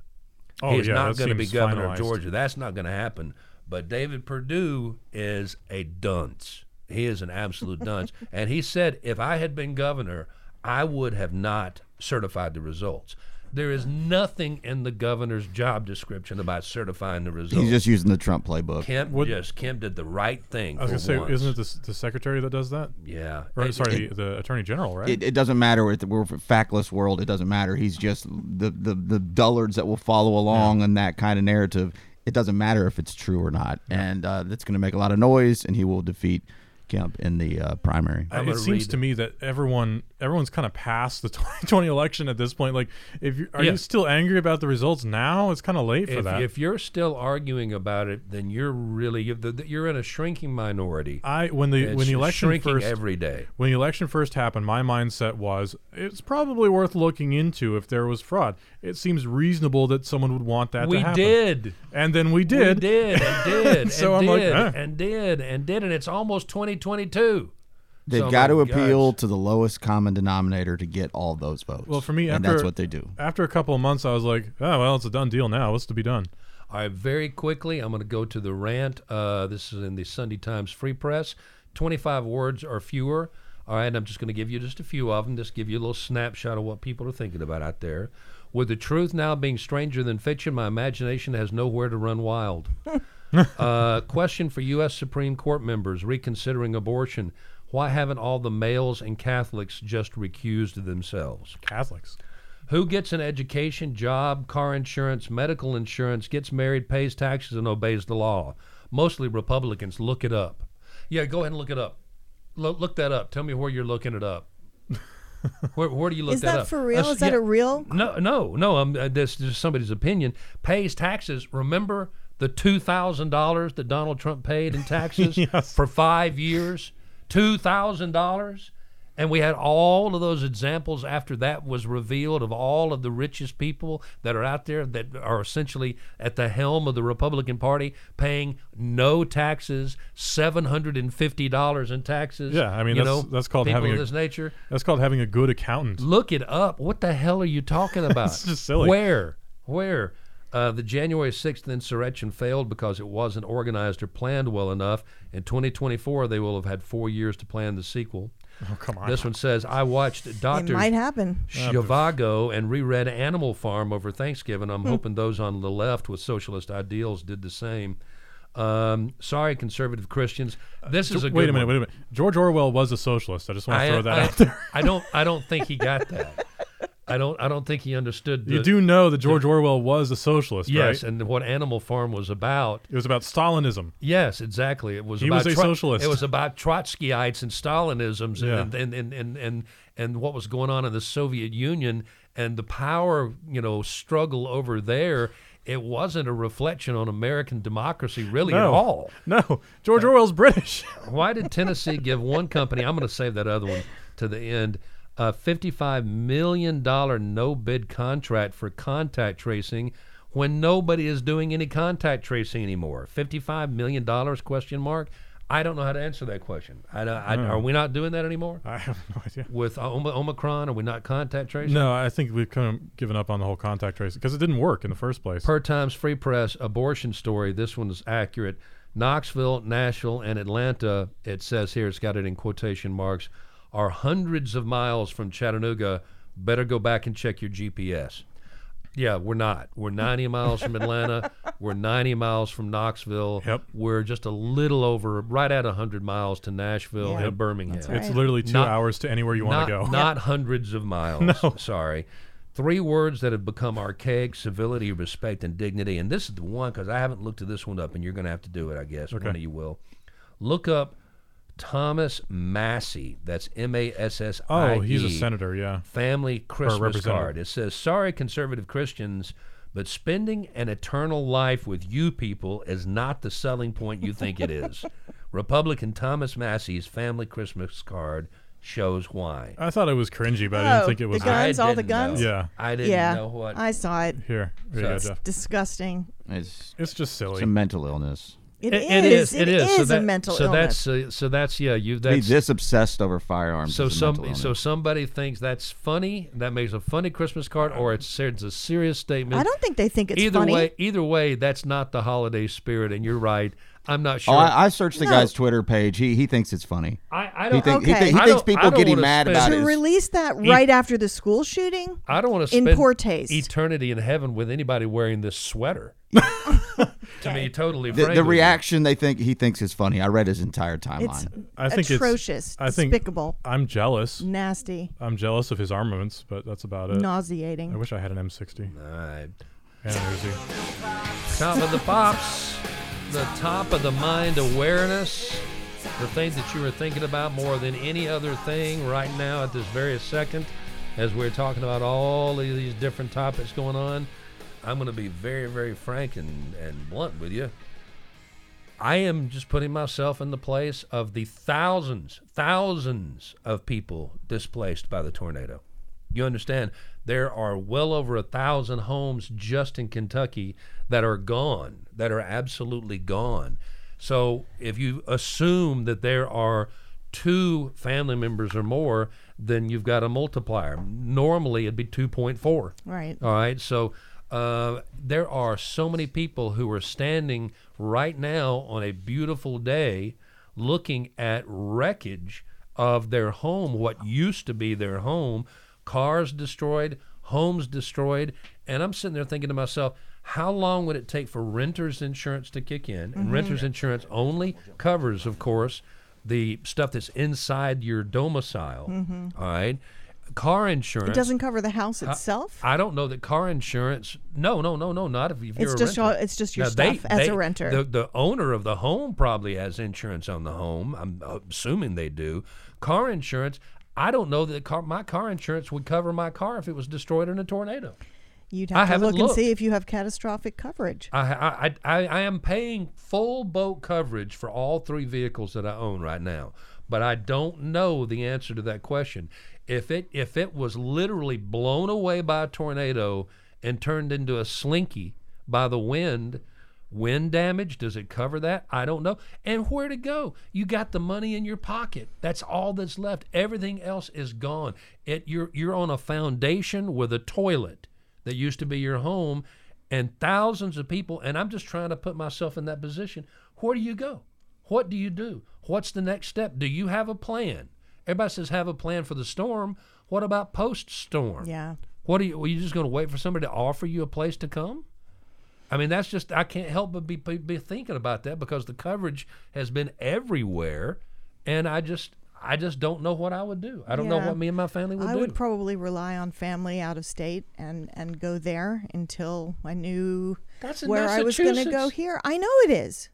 Oh, He's yeah, not going to be governor of. Georgia. That's not going to happen. But David Perdue is a dunce. He is an absolute dunce. And he said, if I had been governor, I would have not certified the results. There is nothing in the governor's job description about certifying the results. He's just using the Trump playbook. Kemp Would- just Kemp did the right thing. I was for gonna say, once. isn't it the, s- the secretary that does that? Yeah. Or It- sorry, it- the, the attorney general, right? It, it doesn't matter. We're, we're a factless world. It doesn't matter. He's just the, the, the dullards that will follow along and that kind of narrative. It doesn't matter if it's true or not. And uh, that's going to make a lot of noise, and he will defeat Kemp in the uh, primary. Uh, it seems read- to me that everyone everyone's kind of past the 2020 election at this point. Like, if you are Yeah. you still angry about the results now? It's kind of late for if, that. if you're still arguing about it, then you're really you're, in a shrinking minority. I when the It's when the election shrinking first every day. when the election first happened, my mindset was it's probably worth looking into if there was fraud. It seems reasonable that someone would want that We to happen. did. and then we did. We did and did So and I'm like, did eh. and did and did, and it's almost 2022. They've So, got to appeal gosh. to the lowest common denominator to get all those votes. Well, for me, and after that's what they do. After a couple of months, I was like, oh well, it's a done deal now. What's to be done? All right, very quickly, I'm going to go to the rant. Uh, this is in the Sunday Times Free Press. 25 words or fewer. All right, I'm just going to give you just a few of them, just give you a little snapshot of what people are thinking about out there. With the truth now being stranger than fiction, my imagination has nowhere to run wild. uh, question for U.S. Supreme Court members reconsidering abortion. Why haven't all the males and Catholics just recused themselves? Catholics. Who gets an education, job, car insurance, medical insurance, gets married, pays taxes, and obeys the law? Mostly Republicans. Look it up. Yeah, go ahead and look it up. Lo- look that up. Tell me where you're looking it up. where, where do you look that up? Is that, that for real? That's- Is that yeah. a real? No, no, no. Um, uh, this is somebody's opinion. Pays taxes. Remember the two thousand dollars that Donald Trump paid in taxes Yes. for five years? Two thousand dollars. And we had all of those examples after that was revealed of all of the richest people that are out there that are essentially at the helm of the Republican Party paying no taxes, seven hundred and fifty dollars in taxes. Yeah, I mean, you that's- know, that's called having of a- this nature. That's called having a good accountant. Look it up. What the hell are you talking about? It's just silly. Where? Where? Uh, the January 6th insurrection failed because it wasn't organized or planned well enough. In 2024, they will have had four years to plan the sequel. Oh come on. This one says, I watched It Dr. might happen. Zhivago and reread Animal Farm over Thanksgiving. Hmm. I'm hoping those on the left with socialist ideals did the same. Um, sorry, conservative Christians. This is a wait good a minute. one. Wait a minute. George Orwell was a socialist. I just want to I, throw that I- out there. I don't. I don't think he got that. I don't. I don't think he understood. The, You do know that George Orwell was a socialist, Yes, right? and what Animal Farm was about. It was about Stalinism. Yes, exactly. It was. He about was a socialist. It was about Trotskyites and Stalinisms Yeah. and, and, and, and, and, and what was going on in the Soviet Union and the power, you know, struggle over there. It wasn't a reflection on American democracy really at all. No, George Orwell's British. Why did Tennessee give one company? I'm going to save that other one to the end. A $55 million no bid contract for contact tracing when nobody is doing any contact tracing anymore. $55 million question mark. I don't know how to answer that question. I, I, hmm. Are we not doing that anymore I have no idea. with Om- Omicron? Are we not contact tracing? No, I think we've kind of given up on the whole contact tracing because it didn't work in the first place. Per Times Free Press abortion story. This one is accurate. Knoxville, Nashville, and Atlanta. It says here. It's got it in quotation marks. Are hundreds of miles from Chattanooga. Better go back and check your GPS. Yeah, we're not. We're 90 miles from Atlanta. We're 90 miles from Knoxville. Yep. We're just a little over, right at 100 miles to Nashville Yeah. and Birmingham. That's It's literally two Not- hours to anywhere you want to go. Not hundreds of miles. No. Sorry. Three words that have become archaic civility, respect, and dignity. And this is the one because I haven't looked at this one up, and you're going to have to do it, I guess. Okay. One of you will. Look up Thomas Massie. That's M A S S I. E. oh, he's a senator. Yeah. Family Christmas card. It says, Sorry, conservative Christians, but spending an eternal life with you people is not the selling point you think it is. Republican Thomas Massie's family Christmas card shows why. I thought it was cringy, but I didn't Oh, think it was. the guns, all the didn't know. guns. Yeah. I didn't yeah, know what. I saw it. Here, here you go, So- Jeff. Disgusting. It's, It's just silly. it's a mental illness. It it is. is. It is. so a that- mental so illness. that's uh, so that's yeah. You To be this obsessed over firearms. so is a some mental so somebody thinks that's funny. That makes a funny Christmas card, or it's it's a serious statement. I don't think they think it's either funny. way, either way, that's not the holiday spirit. And you're right. I'm not oh, sure. Oh, I, I searched the No. guy's Twitter page. He he thinks it's funny. I, I don't. think, he, Okay. think, he I thinks don't- people don't getting mad spend- about to it. is- release that right after the school shooting. I don't want to in spend poor taste. eternity in heaven with anybody wearing this sweater. to me, totally the, the reaction they think he thinks is funny. I read his entire It's timeline. I think it's- atrocious, I think- despicable, I'm jealous. nasty, I'm jealous of his armaments, but that's about it. Nauseating. I wish I had an M60 All right. and an Uzi. Top of the pops, the top of the mind awareness, the thing that you are thinking about more than any other thing right now at this very second, as we're talking about all of these different topics going on. I'm going to be very, very frank and, and blunt with you. I am just putting myself in the place of the thousands, thousands of people displaced by the tornado. You understand? There are well over a thousand homes just in Kentucky that are gone, that are absolutely gone. So if you assume that there are two family members or more, then you've got a multiplier. Normally it'd be 2.4. Right. All right. So uh, there are so many people who are standing right now on a beautiful day looking at wreckage of their home, what used to be their home, cars destroyed, homes destroyed. And I'm sitting there thinking to myself, how long would it take for renter's insurance to kick in? And mm-hmm. renter's insurance only covers, of course, the stuff that's inside your domicile. Mm-hmm. all right. Car insurance. It doesn't cover the house itself. I don't know that car insurance. No, no, no, no, not if, if you're It's a just renter. your- it's just your Now, they- stuff as a renter. The, the owner of the home probably has insurance on the home. I'm assuming they do. Car insurance. I don't know that car, my car insurance would cover my car if it was destroyed in a tornado. You'd I have to look and looked. see if you have catastrophic coverage. I, I, I, I am paying full boat coverage for all three vehicles that I own right now, but I don't know the answer to that question. If it if it was literally blown away by a tornado and turned into a slinky by the wind, wind damage does it cover that? I don't know. And where to go? You got the money in your pocket. That's all that's left. Everything else is gone. It you're you're on a foundation with a toilet that used to be your home and thousands of people and i'm just trying to put myself in that position where do you go what do you do what's the next step do you have a plan everybody says have a plan for the storm what about post storm Yeah. what are you are you just going to wait for somebody to offer you a place to come i mean that's just i can't help but be, be, be thinking about that because the coverage has been everywhere and i just i just don't know what i would do i don't know what me and my family would I do I would probably rely on family out of state and and go there until I knew That's where I was going to go here. I know it is.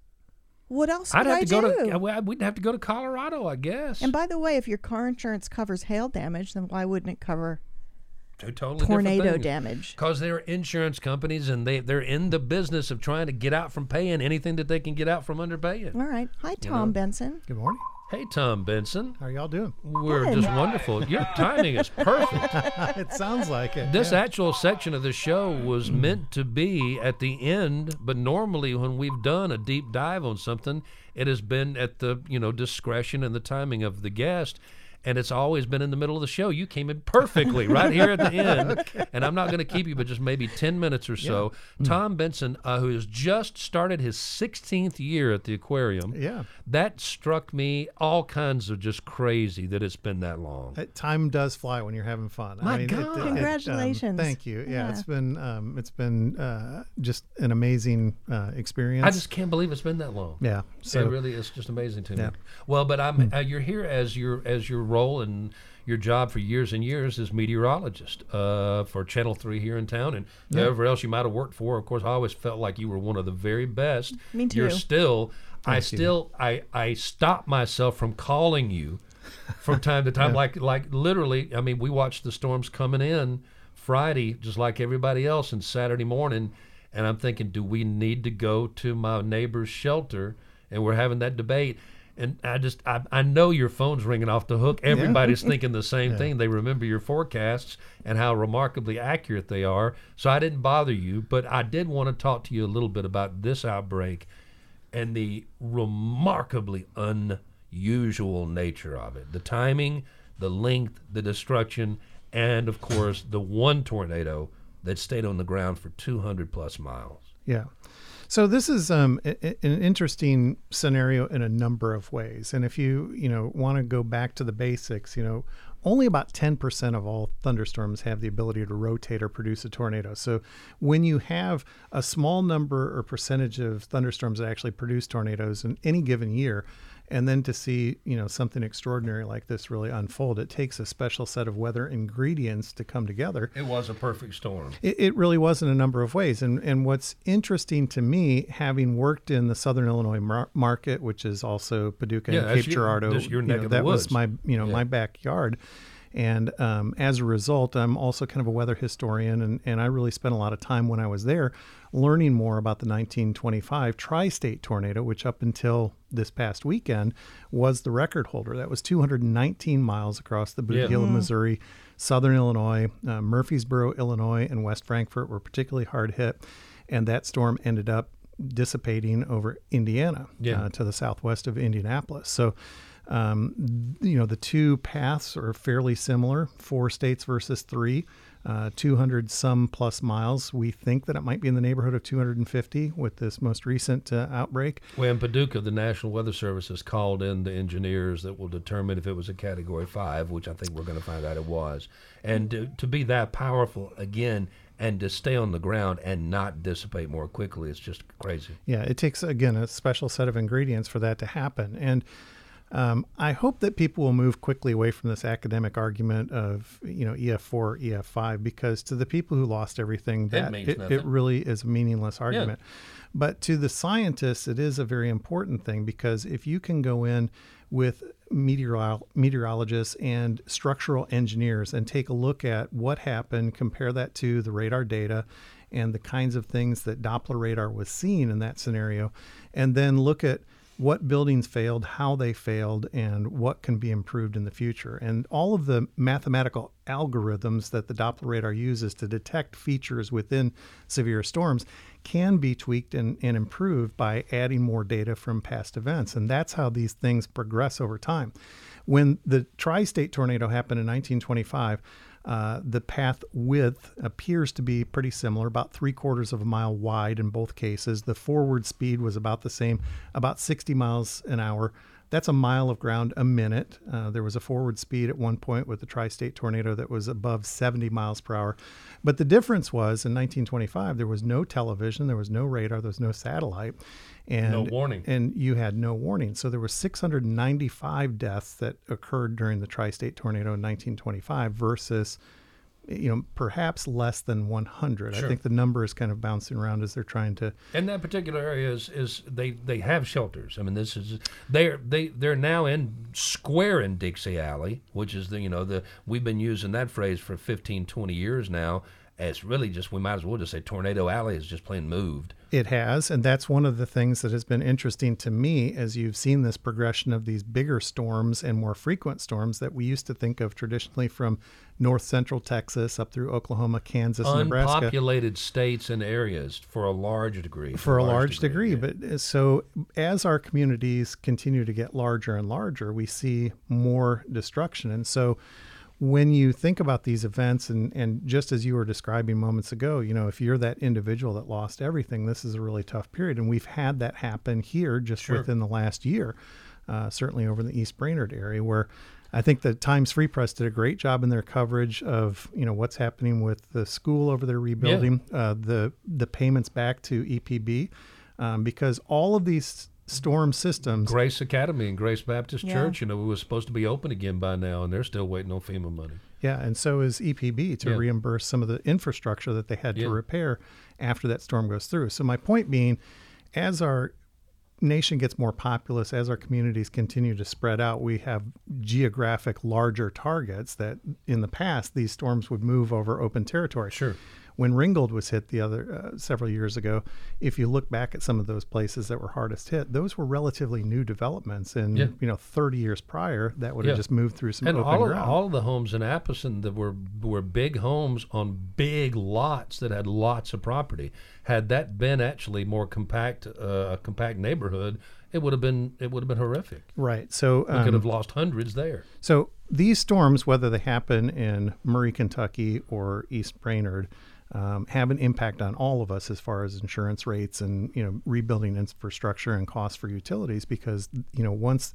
What else I'd have I to go do? to. uh, well, We'd have to go to Colorado, I guess. and by the way, if your car insurance covers hail damage, then why wouldn't it cover Two totally tornado damage? Because they're insurance companies and they they're in the business of trying to get out from paying anything that they can get out from underpaying. All right. Hi, Tom Benson. Good morning. Hey, Tom Benson, How are y'all doing? we're Good. just wonderful. Your timing is perfect. it sounds like it. This yeah. actual section of the show was mm. meant to be at the end, but normally when we've done a deep dive on something, it has been at the you know discretion and the timing of the guest. And it's always been in the middle of the show. You came in perfectly right here at the end, and I'm not going to keep you, but just maybe 10 minutes or so. Tom Benson, uh, who has just started his 16th year at the aquarium, Yeah. that struck me all kinds of just crazy that it's been that long. Uh, Time does fly when you're having fun. My it- God. um, Congratulations. thank you. Yeah, Yeah. it's been um, it's been uh, just an amazing uh, experience. I just can't believe it's been that long. yeah. So it really is just amazing to me. Yeah. Well, but I'm uh, you're here as your as your role and your job for years and years as meteorologist uh, for Channel Three here in town and whoever else you might have worked for. Of course, I always felt like you were one of the very best. Me too. You're too. still. I you. still I I stop myself from calling you from time to time. Like like literally. I mean, we watched the storms coming in Friday, just like everybody else, and Saturday morning. And I'm thinking, do we need to go to my neighbor's shelter? And we're having that debate. And I just, I, I know your phone's ringing off the hook. Everybody's thinking the same thing. They remember your forecasts and how remarkably accurate they are. So I didn't bother you, but I did want to talk to you a little bit about this outbreak and the remarkably unusual nature of it. The timing, the length, the destruction, and of course, the one tornado that stayed on the ground for 200 plus miles. Yeah. So this is um, a- an interesting scenario in a number of ways. And if you you know want to go back to the basics, you know, only about 10% of all thunderstorms have the ability to rotate or produce a tornado. So when you have a small number or percentage of thunderstorms that actually produce tornadoes in any given year, and then to see you know something extraordinary like this really unfold, it takes a special set of weather ingredients to come together. It was a perfect storm. It, it really was in a number of ways. And, and what's interesting to me, having worked in the Southern Illinois mar- market, which is also Paducah Yeah, and Cape your- Girardeau, you know, that was my, you know, Yeah. my backyard. And um, as a result, I'm also kind of a weather historian, and, and I really spent a lot of time when I was there learning more about the 1925 tri state tornado, which up until this past weekend was the record holder. That was 219 miles across the Boot Yeah. Heel of Missouri, Southern Illinois, uh, Murphysboro, Illinois, and West Frankfort were particularly hard hit. And that storm ended up dissipating over Indiana Yeah. uh, to the southwest of Indianapolis. So, um, you know, the two paths are fairly similar four states versus three. Uh, 200 some plus miles. We think that it might be in the neighborhood of 250 with this most recent uh, outbreak. Well, in Paducah, the National Weather Service has called in the engineers that will determine if it was a Category 5, which I think we're going to find out it was. And to, to be that powerful again and to stay on the ground and not dissipate more quickly, it's just crazy. Yeah, it takes again a special set of ingredients for that to happen, and um, I hope that people will move quickly away from this academic argument of you know EF4, EF5, because to the people who lost everything, that means it, nothing. really is a meaningless argument. But to the scientists, it is a very important thing because if you can go in with meteorol- meteorologists and structural engineers and take a look at what happened, compare that to the radar data and the kinds of things that Doppler radar was seeing in that scenario, and then look at what buildings failed, how they failed, and what can be improved in the future. And all of the mathematical algorithms that the Doppler radar uses to detect features within severe storms can be tweaked and, and improved by adding more data from past events. And that's how these things progress over time. When the tri state tornado happened in 1925, uh, the path width appears to be pretty similar, about three quarters of a mile wide in both cases. The forward speed was about the same, about 60 miles an hour. That's a mile of ground a minute. Uh, there was a forward speed at one point with the tri state tornado that was above 70 miles per hour. But the difference was in 1925, there was no television, there was no radar, there was no satellite. And, No warning. And you had no warning. So there were 695 deaths that occurred during the tri state tornado in 1925 versus you know perhaps less than 100 i think the number is kind of bouncing around as they're trying to And that particular area is, is they, they have shelters. I mean, this is they're they they're now in square in Dixie Alley, which is the you know the we've been using that phrase for 15, 20 years now. It's really just we might as well just say Tornado Alley is just plain moved. It has, and that's one of the things that has been interesting to me as you've seen this progression of these bigger storms and more frequent storms that we used to think of traditionally from north central Texas up through Oklahoma, Kansas, and Nebraska. Unpopulated states and areas for a large degree. for a large degree. yeah. But uh, so as our communities continue to get larger and larger, we see more destruction. And so when you think about these events and, and just as you were describing moments ago, you know, if you're that individual that lost everything, this is a really tough period. And we've had that happen here just within the last year, uh, certainly over in the East Brainerd area where I think the Times Free Press did a great job in their coverage of you know what's happening with the school over there rebuilding, uh, the the payments back to EPB, um, because all of these storm systems Grace Academy and Grace Baptist Yeah. Church, you know, was supposed to be open again by now, and they're still waiting on FEMA money. Yeah, and so is EPB to Yeah. reimburse some of the infrastructure that they had Yeah. to repair after that storm goes through. So my point being, as our nation gets more populous, as our communities continue to spread out, we have geographic larger targets that in the past these storms would move over open territory. Sure. When Ringgold was hit the other uh, several years ago, if you look back at some of those places that were hardest hit, those were relatively new developments, and Yeah. you know, 30 years prior, that would have Yeah. just moved through some And open all ground. all the homes in Appleton that were were big homes on big lots that had lots of property. Had that been actually more compact, uh, a compact neighborhood, it would have been it would have been horrific. right. So We could um, have lost hundreds there. So these storms, whether they happen in Murray, Kentucky, or East Brainerd, um, have an impact on all of us as far as insurance rates and you know rebuilding infrastructure and costs for utilities because you know once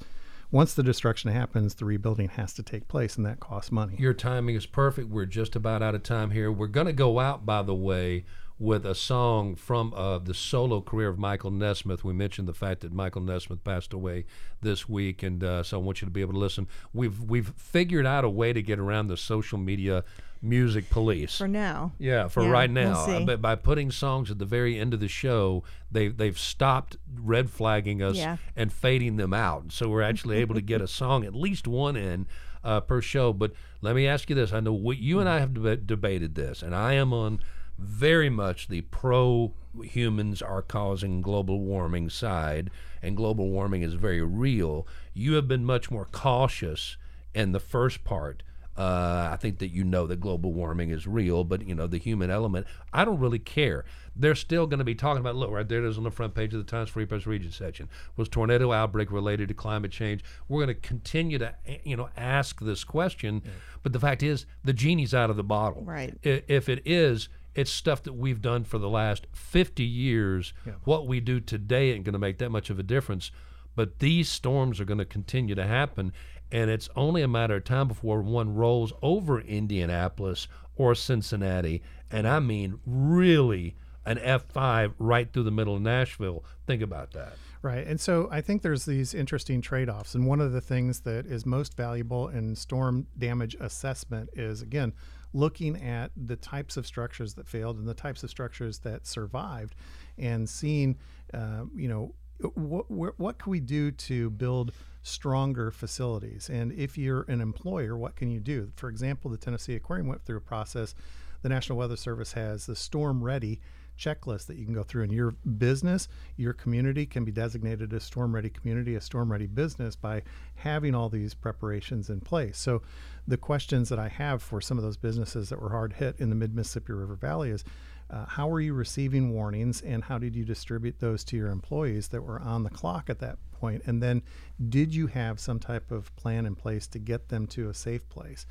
once the destruction happens, the rebuilding has to take place, and that costs money. Your timing is perfect. We're just about out of time here. We're going to go out, by the way, with a song from uh, the solo career of Michael Nesmith. We mentioned the fact that Michael Nesmith passed away this week, and uh, so I want you to be able to listen. We've we've figured out a way to get around the social media music police. For now. Yeah, for Yeah, right we'll now. see. but by putting songs at the very end of the show, they they've stopped red flagging us Yeah. and fading them out. So we're actually able to get a song, at least one in uh, per show. But let me ask you this: I know we, you and I have deba- debated this, and I am on very much the pro humans are causing global warming side, and global warming is very real. You have been much more cautious in the first part. Uh, I think that you know that global warming is real, but you know the human element. I don't really care. They're still going to be talking about. Look, right there it is on the front page of the Times Free Press Region section. Was tornado outbreak related to climate change? We're going to continue to, eh, you know, ask this question. But the fact is, the genie's out of the bottle. Right. If it is, it's stuff that we've done for the last 50 years. What we do today ain't going to make that much of a difference. But these storms are going to continue to happen, and it's only a matter of time before one rolls over Indianapolis or Cincinnati, and I mean really an F5 right through the middle of Nashville. Think about that. Right. And so I think there's these interesting trade offs. And one of the things that is most valuable in storm damage assessment is, again, looking at the types of structures that failed and the types of structures that survived and seeing, uh, you know, what, what, can we do to build stronger facilities? And if you're an employer, what can you do? For example, the Tennessee Aquarium went through a process. The National Weather Service has the storm ready checklist that you can go through and your business your community can be designated a storm ready community a storm ready business by having all these preparations in place so the questions that i have for some of those businesses that were hard hit in the mid mississippi river valley is uh, how were you receiving warnings and how did you distribute those to your employees that were on the clock at that point? and then did you have some type of plan in place to get them to a safe place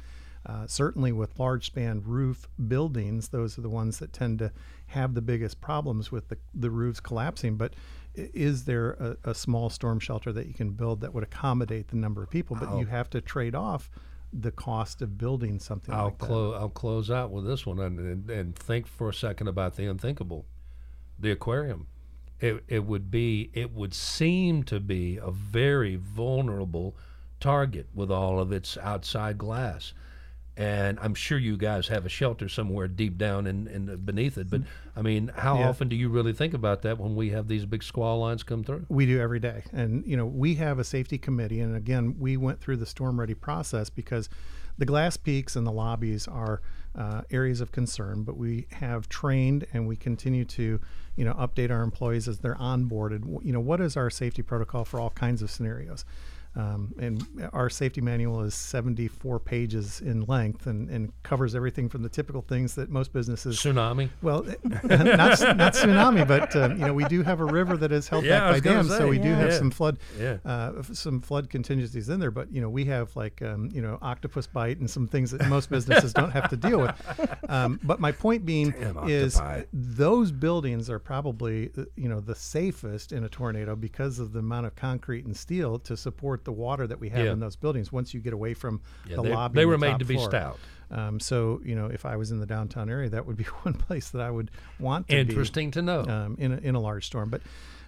uh, certainly, with large span roof buildings, those are the ones that tend to have the biggest problems with the, the roofs collapsing. But is there a, a small storm shelter that you can build that would accommodate the number of people? But you have to trade off the cost of building something I'll like that. close. I'll close out with this one and, and and think for a second about the unthinkable, the aquarium. It it would be. It would seem to be a very vulnerable target with all of its outside glass. And I'm sure you guys have a shelter somewhere deep down in, in beneath it. But I mean, how Yeah. often do you really think about that when we have these big squall lines come through? We do every day. And, you know, we have a safety committee. And again, we went through the storm ready process because the glass peaks and the lobbies are uh, areas of concern, but we have trained and we continue to, you know, update our employees as they're onboarded. You know, what is our safety protocol for all kinds of scenarios? Um, and our safety manual is 74 pages in length and, and covers everything from the typical things that most businesses Tsunami. well, not not tsunami, but um, you know we do have a river that is held Yeah, back by dams, so say, we do have Yeah. some flood, Yeah. uh, some flood contingencies in there. But you know we have like um, you know octopus bite and some things that most businesses don't have to deal with. Um, but my point being Damn is octopi. those buildings are probably uh, you know the safest in a tornado because of the amount of concrete and steel to support the water that we have Yeah. in those buildings. Once you get away from Yeah, the they- lobby, they were the made to be floor. stout. Um, so you know, if I was in the downtown area, that would be one place that I would want to be Interesting to know. um, in a, in a large storm. But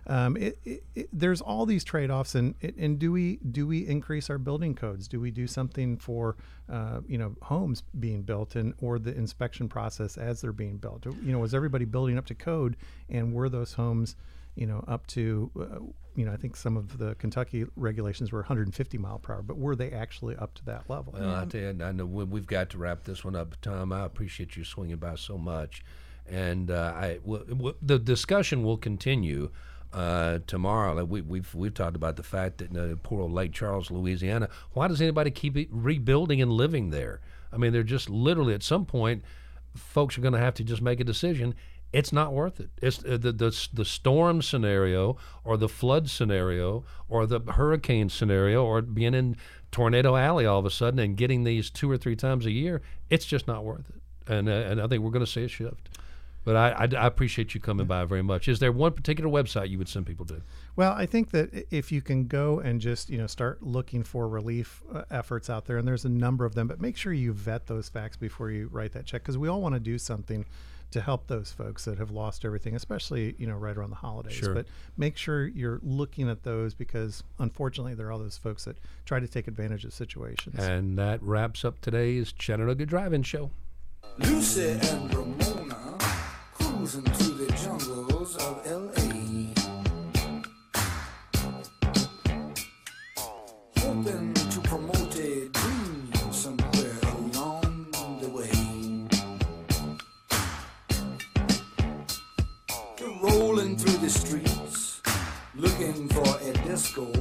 um, it, it, it, there's all these trade-offs, and and do we do we increase our building codes? Do we do something for uh, you know homes being built and or the inspection process as they're being built? You know, was everybody building up to code, and were those homes you know up to uh, you know I think some of the Kentucky regulations were 150 mile per hour, but were they actually up to that level? Well, I you, I know we- we've got to wrap this one up, Tom. I appreciate you swinging by so much, and uh, I w- w- the discussion will continue uh, tomorrow. We, we've we've talked about the fact that uh, poor old Lake Charles, Louisiana. Why does anybody keep rebuilding and living there? I mean, they're just literally at some point, folks are going to have to just make a decision. It's not worth it. It's uh, the, the the storm scenario, or the flood scenario, or the hurricane scenario, or being in tornado alley all of a sudden and getting these two or three times a year. It's just not worth it. And uh, and I think we're going to see a shift. But I, I, I appreciate you coming by very much. Is there one particular website you would send people to? Well, I think that if you can go and just you know start looking for relief uh, efforts out there, and there's a number of them, but make sure you vet those facts before you write that check because we all want to do something to help those folks that have lost everything, especially you know right around the holidays. Sure. But make sure you're looking at those because unfortunately there are all those folks that try to take advantage of situations. And that wraps up today's Chattanooga Drive-In Show. Lucy and Ramona cruising through the jungles of L.A. the streets, looking for a disco,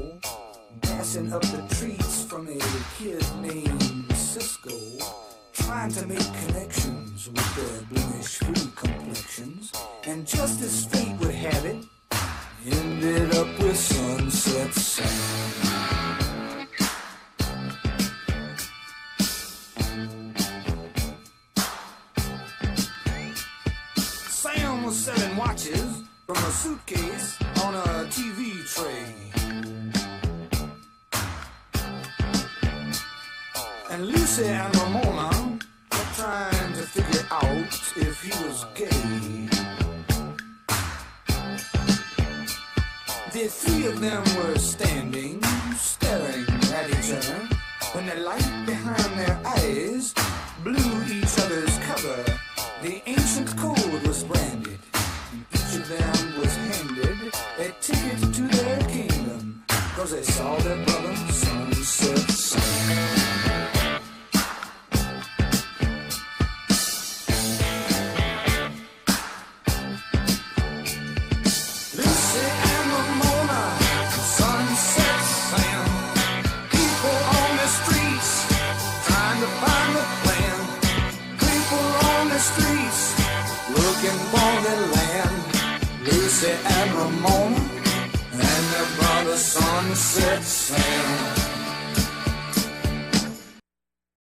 passing up the treats from a kid named Cisco, trying to make connections with their blemish-free complexions, and just as fate would have it, ended up with Sunset Sam. From a suitcase on a TV tray. And Lucy and Ramona were trying to figure out if he was gay. The three of them were standing, staring at each other, when the light behind their eyes blew each other's cover. They saw their brother Sunset Sam. The streets the looking for their land. Lucy and Ramona and their brother Sunset Sam.